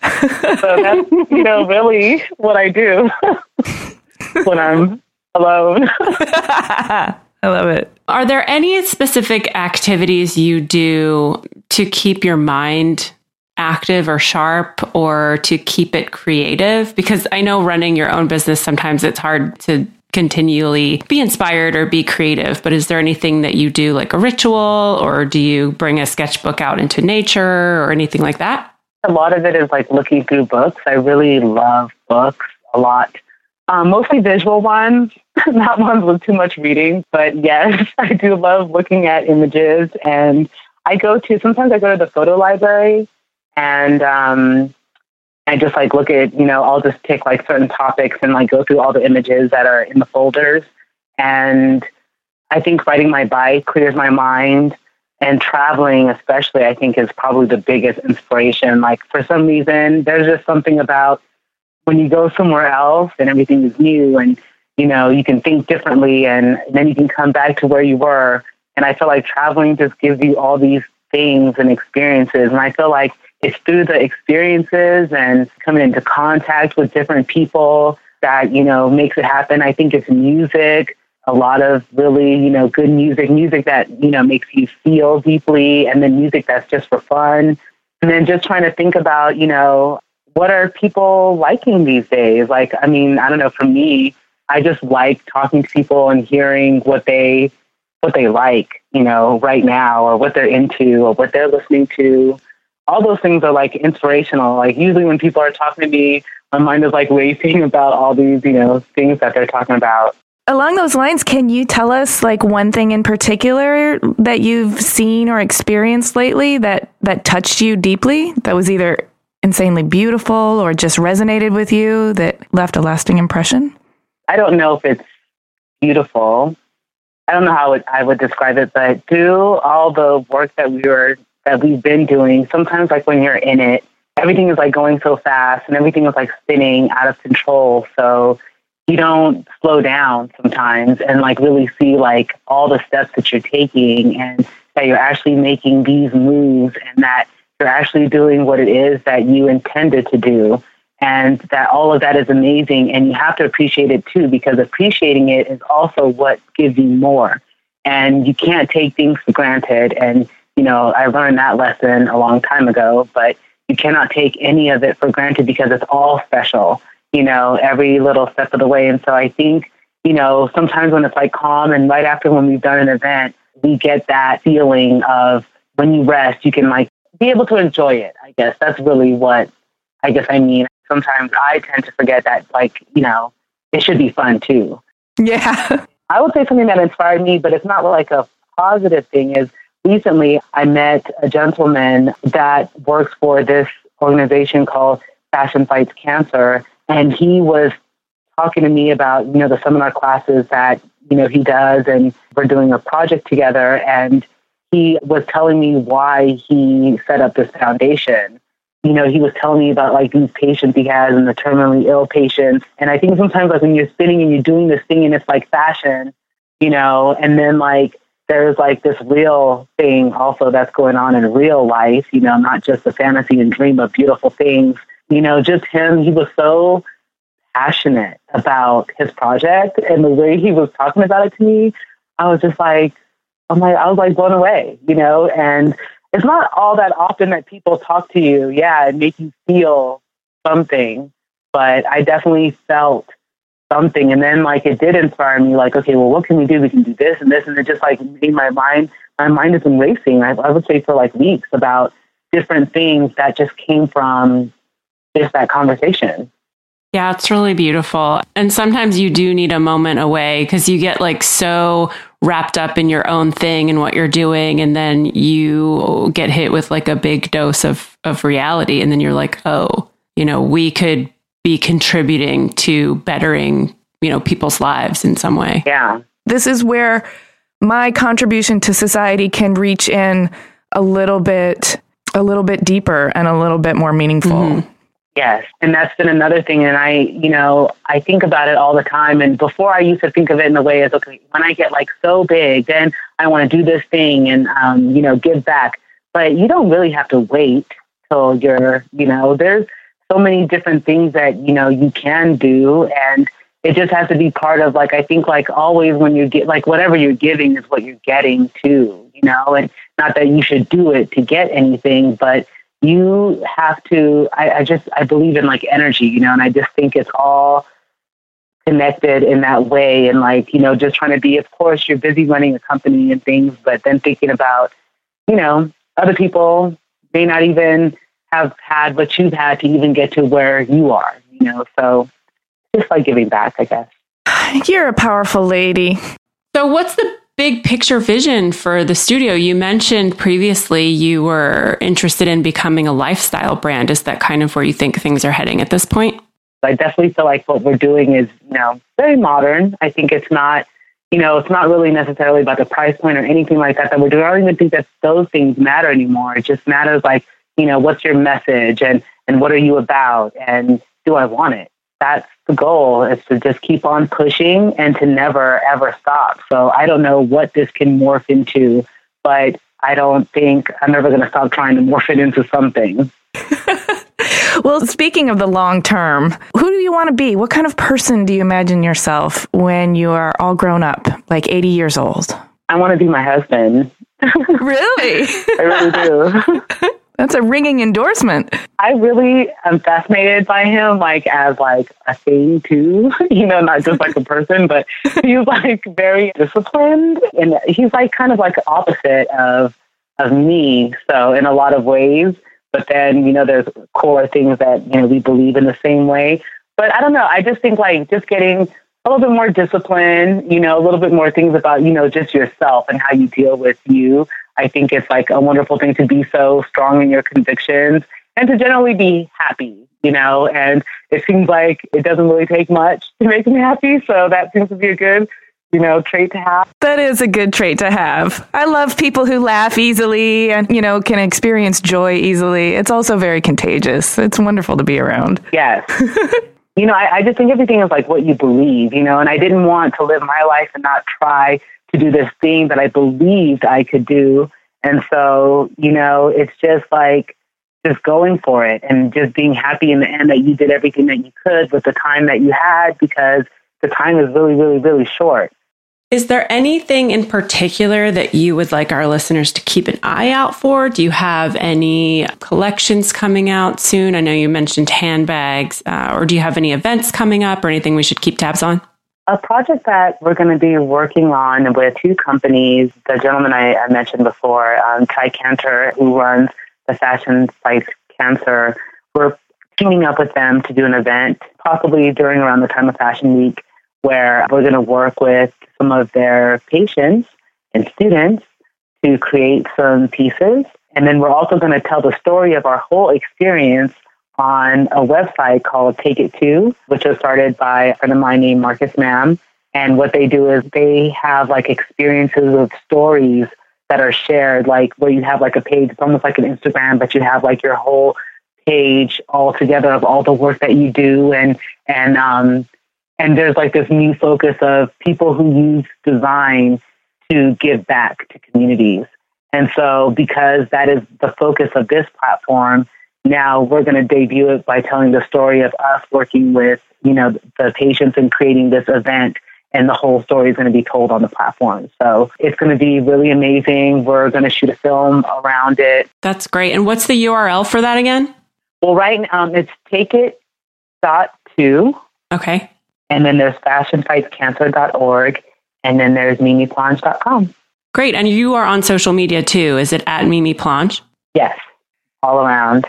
so that's you know really what I do when I'm alone. I love it. Are there any specific activities you do to keep your mind active or sharp or to keep it creative? Because I know running your own business, sometimes it's hard to continually be inspired or be creative. But is there anything that you do, like a ritual, or do you bring a sketchbook out into nature or anything like that? A lot of it is like looking through books. I really love books a lot. Um, mostly visual ones, not ones with too much reading. But yes, I do love looking at images. And I go to, sometimes I go to the photo library and um, I just like look at, you know, I'll just pick like certain topics and like go through all the images that are in the folders. And I think riding my bike clears my mind. And traveling, especially, I think is probably the biggest inspiration. Like, for some reason, there's just something about when you go somewhere else and everything is new and you know you can think differently and then you can come back to where you were. And i feel like traveling just gives you all these things and experiences. And i feel like it's through the experiences and coming into contact with different people that you know makes it happen. I think it's music a lot of really you know good music music that you know makes you feel deeply and then music that's just for fun. And then just trying to think about you know what are people liking these days? Like, I mean, I don't know. For me, I just like talking to people and hearing what they what they like, you know, right now, or what they're into, or what they're listening to. All those things are like inspirational. Like usually when people are talking to me, my mind is like racing about all these, you know, things that they're talking about. Along those lines, can you tell us like one thing in particular that you've seen or experienced lately that that touched you deeply? That was either insanely beautiful or just resonated with you that left a lasting impression? I don't know if it's beautiful. I don't know how it, I would describe it, but through all the work that we were that we've been doing, sometimes like when you're in it, everything is like going so fast and everything is like spinning out of control. So you don't slow down sometimes and like really see like all the steps that you're taking and that you're actually making these moves and that you're actually doing what it is that you intended to do and that all of that is amazing and you have to appreciate it too because appreciating it is also what gives you more. And you can't take things for granted. And you know i learned that lesson a long time ago but you cannot take any of it for granted because it's all special you know every little step of the way. And so i think you know sometimes when it's like calm and right after when we've done an event we get that feeling of when you rest you can like be able to enjoy it i guess that's really what i guess i mean sometimes I tend to forget that, like, you know, it should be fun too. Yeah. I would say something that inspired me, but it's not like a positive thing, is recently I met a gentleman that works for this organization called Fashion Fights Cancer. And he was talking to me about, you know, the seminar classes that, you know, he does. And we're doing a project together. And he was telling me why he set up this foundation you know, he was telling me about like these patients he has and the terminally ill patients. And I think sometimes like when you're spinning and you're doing this thing and it's like fashion, you know, and then like there's like this real thing also that's going on in real life, you know, not just the fantasy and dream of beautiful things. You know, just him, he was so passionate about his project and the way he was talking about it to me, I was just like, I'm like, I was like blown away, you know, and it's not all that often that people talk to you, yeah, and make you feel something. But I definitely felt something. And then like it did inspire me, like, okay, well what can we do? We can do this and this and it just like made my mind my mind has been racing, I, I would say for like weeks about different things that just came from just that conversation. Yeah, it's really beautiful. And sometimes you do need a moment away because you get like so wrapped up in your own thing and what you're doing. And then you get hit with like a big dose of, of reality. And then you're like, oh, you know, we could be contributing to bettering, you know, people's lives in some way. Yeah. This is where my contribution to society can reach in a little bit a little bit deeper and a little bit more meaningful. Mm-hmm. Yes. And that's been another thing. And I, you know, I think about it all the time. And before I used to think of it in the way as, okay, when I get like so big, then I want to do this thing and, um, you know, give back. But you don't really have to wait till you're, you know, there's so many different things that, you know, you can do. And it just has to be part of like, I think like always when you get like whatever you're giving is what you're getting too, you know, and not that you should do it to get anything, but you have to I, I just i believe in like energy you know and i just think it's all connected in that way. And like you know just trying to be of course you're busy running a company and things but then thinking about you know other people may not even have had what you've had to even get to where you are you know so just like giving back i guess. You're a powerful lady. So what's the big picture vision for the studio? You mentioned previously you were interested in becoming a lifestyle brand. Is that kind of where you think things are heading at this point? I definitely feel like what we're doing is, you know, very modern. I think it's not, you know, it's not really necessarily about the price point or anything like that that we're doing. I don't even think that those things matter anymore. It just matters like, you know, what's your message and and what are you about and do I want it? That's the goal is to just keep on pushing and to never ever stop. So I don't know what this can morph into, but I don't think I'm ever going to stop trying to morph it into something. well, speaking of the long term, who do you want to be? What kind of person do you imagine yourself when you are all grown up, like 80 years old? I want to be my husband. really? I really do. That's a ringing endorsement. I really am fascinated by him, like as like a thing too. you know, not just like a person, but he's like very disciplined, and he's like kind of like opposite of of me. So in a lot of ways, but then you know, there's core things that you know we believe in the same way. But I don't know. I just think like just getting a little bit more discipline, you know, a little bit more things about, you know, just yourself and how you deal with you. I think it's like a wonderful thing to be so strong in your convictions and to generally be happy, you know, and it seems like it doesn't really take much to make me happy. So that seems to be a good, you know, trait to have. That is a good trait to have. I love people who laugh easily and, you know, can experience joy easily. It's also very contagious. It's wonderful to be around. Yes. you know, I, I just think everything is like what you believe, you know, and I didn't want to live my life and not try to do this thing that I believed I could do. And so, you know, it's just like just going for it and just being happy in the end that you did everything that you could with the time that you had because the time is really, really, really short. Is there anything in particular that you would like our listeners to keep an eye out for? Do you have any collections coming out soon? I know you mentioned handbags, uh, or do you have any events coming up or anything we should keep tabs on? A project that we're going to be working on with two companies, the gentleman I, I mentioned before, um, Ty Cantor, who runs the Fashion Fights Cancer, we're teaming up with them to do an event, possibly during around the time of Fashion Week, where we're going to work with some of their patients and students to create some pieces. And then we're also going to tell the story of our whole experience on a website called Take It To, which was started by a friend of mine named Marcus Mam. And what they do is they have like experiences of stories that are shared, like where you have like a page, it's almost like an Instagram, but you have like your whole page all together of all the work that you do and and um and there's like this new focus of people who use design to give back to communities. And so, because that is the focus of this platform, now we're going to debut it by telling the story of us working with, you know, the patients and creating this event. And the whole story is going to be told on the platform. So it's going to be really amazing. We're going to shoot a film around it. That's great. And what's the URL for that again? Well, right now um, it's take it dot two. Okay. And then there's fashionfightscancer.org. And then there's mimiplange.com. Great. And you are on social media too. Is it at Mimi Plange? Yes, all around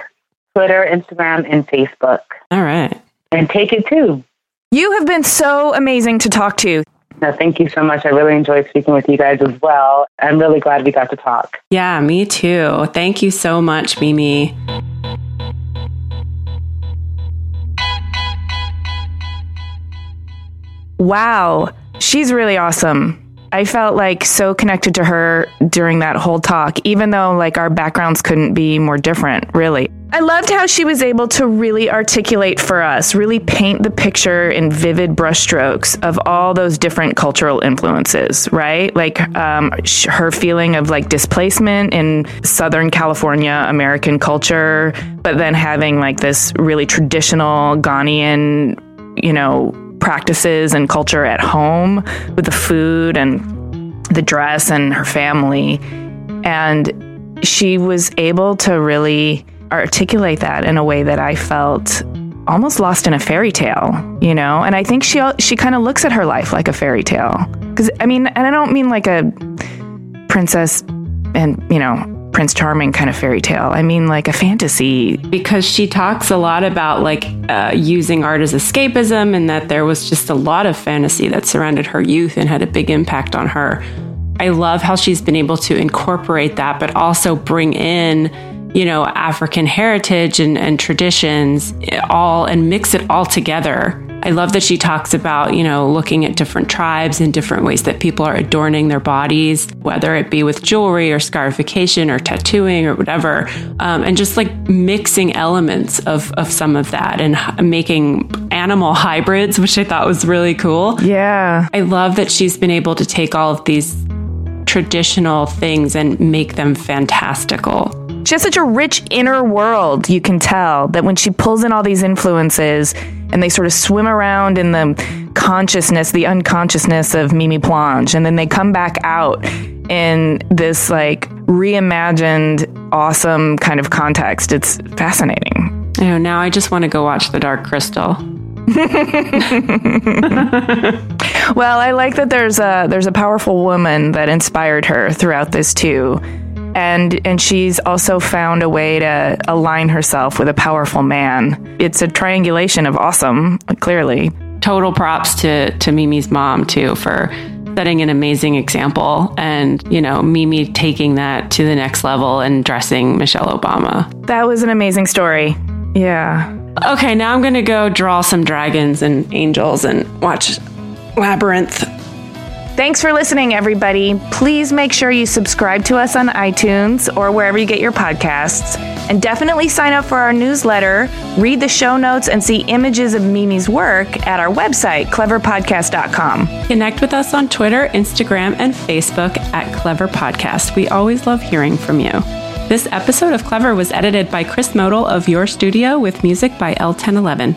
Twitter, Instagram, and Facebook. All right. And take it too. You have been so amazing to talk to. No, thank you so much. I really enjoyed speaking with you guys as well. I'm really glad we got to talk. Yeah, me too. Thank you so much, Mimi. Wow, she's really awesome. I felt like so connected to her during that whole talk, even though like our backgrounds couldn't be more different, really. I loved how she was able to really articulate for us, really paint the picture in vivid brushstrokes of all those different cultural influences, right? Like um, her feeling of like displacement in Southern California American culture, but then having like this really traditional Ghanaian, you know, practices and culture at home with the food and the dress and her family. And she was able to really articulate that in a way that I felt almost lost in a fairy tale, you know? And I think she she kind of looks at her life like a fairy tale. Cuz I mean, and I don't mean like a princess and, you know, Prince Charming kind of fairy tale. I mean, like a fantasy. Because she talks a lot about like uh, using art as escapism and that there was just a lot of fantasy that surrounded her youth and had a big impact on her. I love how she's been able to incorporate that, but also bring in, you know, African heritage and, and traditions all and mix it all together I love that she talks about, you know, looking at different tribes and different ways that people are adorning their bodies, whether it be with jewelry or scarification or tattooing or whatever, um, and just like mixing elements of, of some of that and h- making animal hybrids, which I thought was really cool. Yeah. I love that she's been able to take all of these traditional things and make them fantastical. She has such a rich inner world, you can tell, that when she pulls in all these influences and they sort of swim around in the consciousness, the unconsciousness of Mimi Plange, and then they come back out in this like reimagined, awesome kind of context. It's fascinating. I know, now I just want to go watch The Dark Crystal. well, I like that there's a there's a powerful woman that inspired her throughout this too. And and she's also found a way to align herself with a powerful man. It's a triangulation of awesome, clearly. Total props to to Mimi's mom too for setting an amazing example and, you know, Mimi taking that to the next level and dressing Michelle Obama. That was an amazing story. Yeah. Okay, now I'm going to go draw some dragons and angels and watch Labyrinth. Thanks for listening, everybody. Please make sure you subscribe to us on iTunes or wherever you get your podcasts. And definitely sign up for our newsletter, read the show notes, and see images of Mimi's work at our website, cleverpodcast.com. Connect with us on Twitter, Instagram, and Facebook at Clever Podcast. We always love hearing from you. This episode of Clever was edited by Chris Modl of Your Studio with music by El Ten Eleven.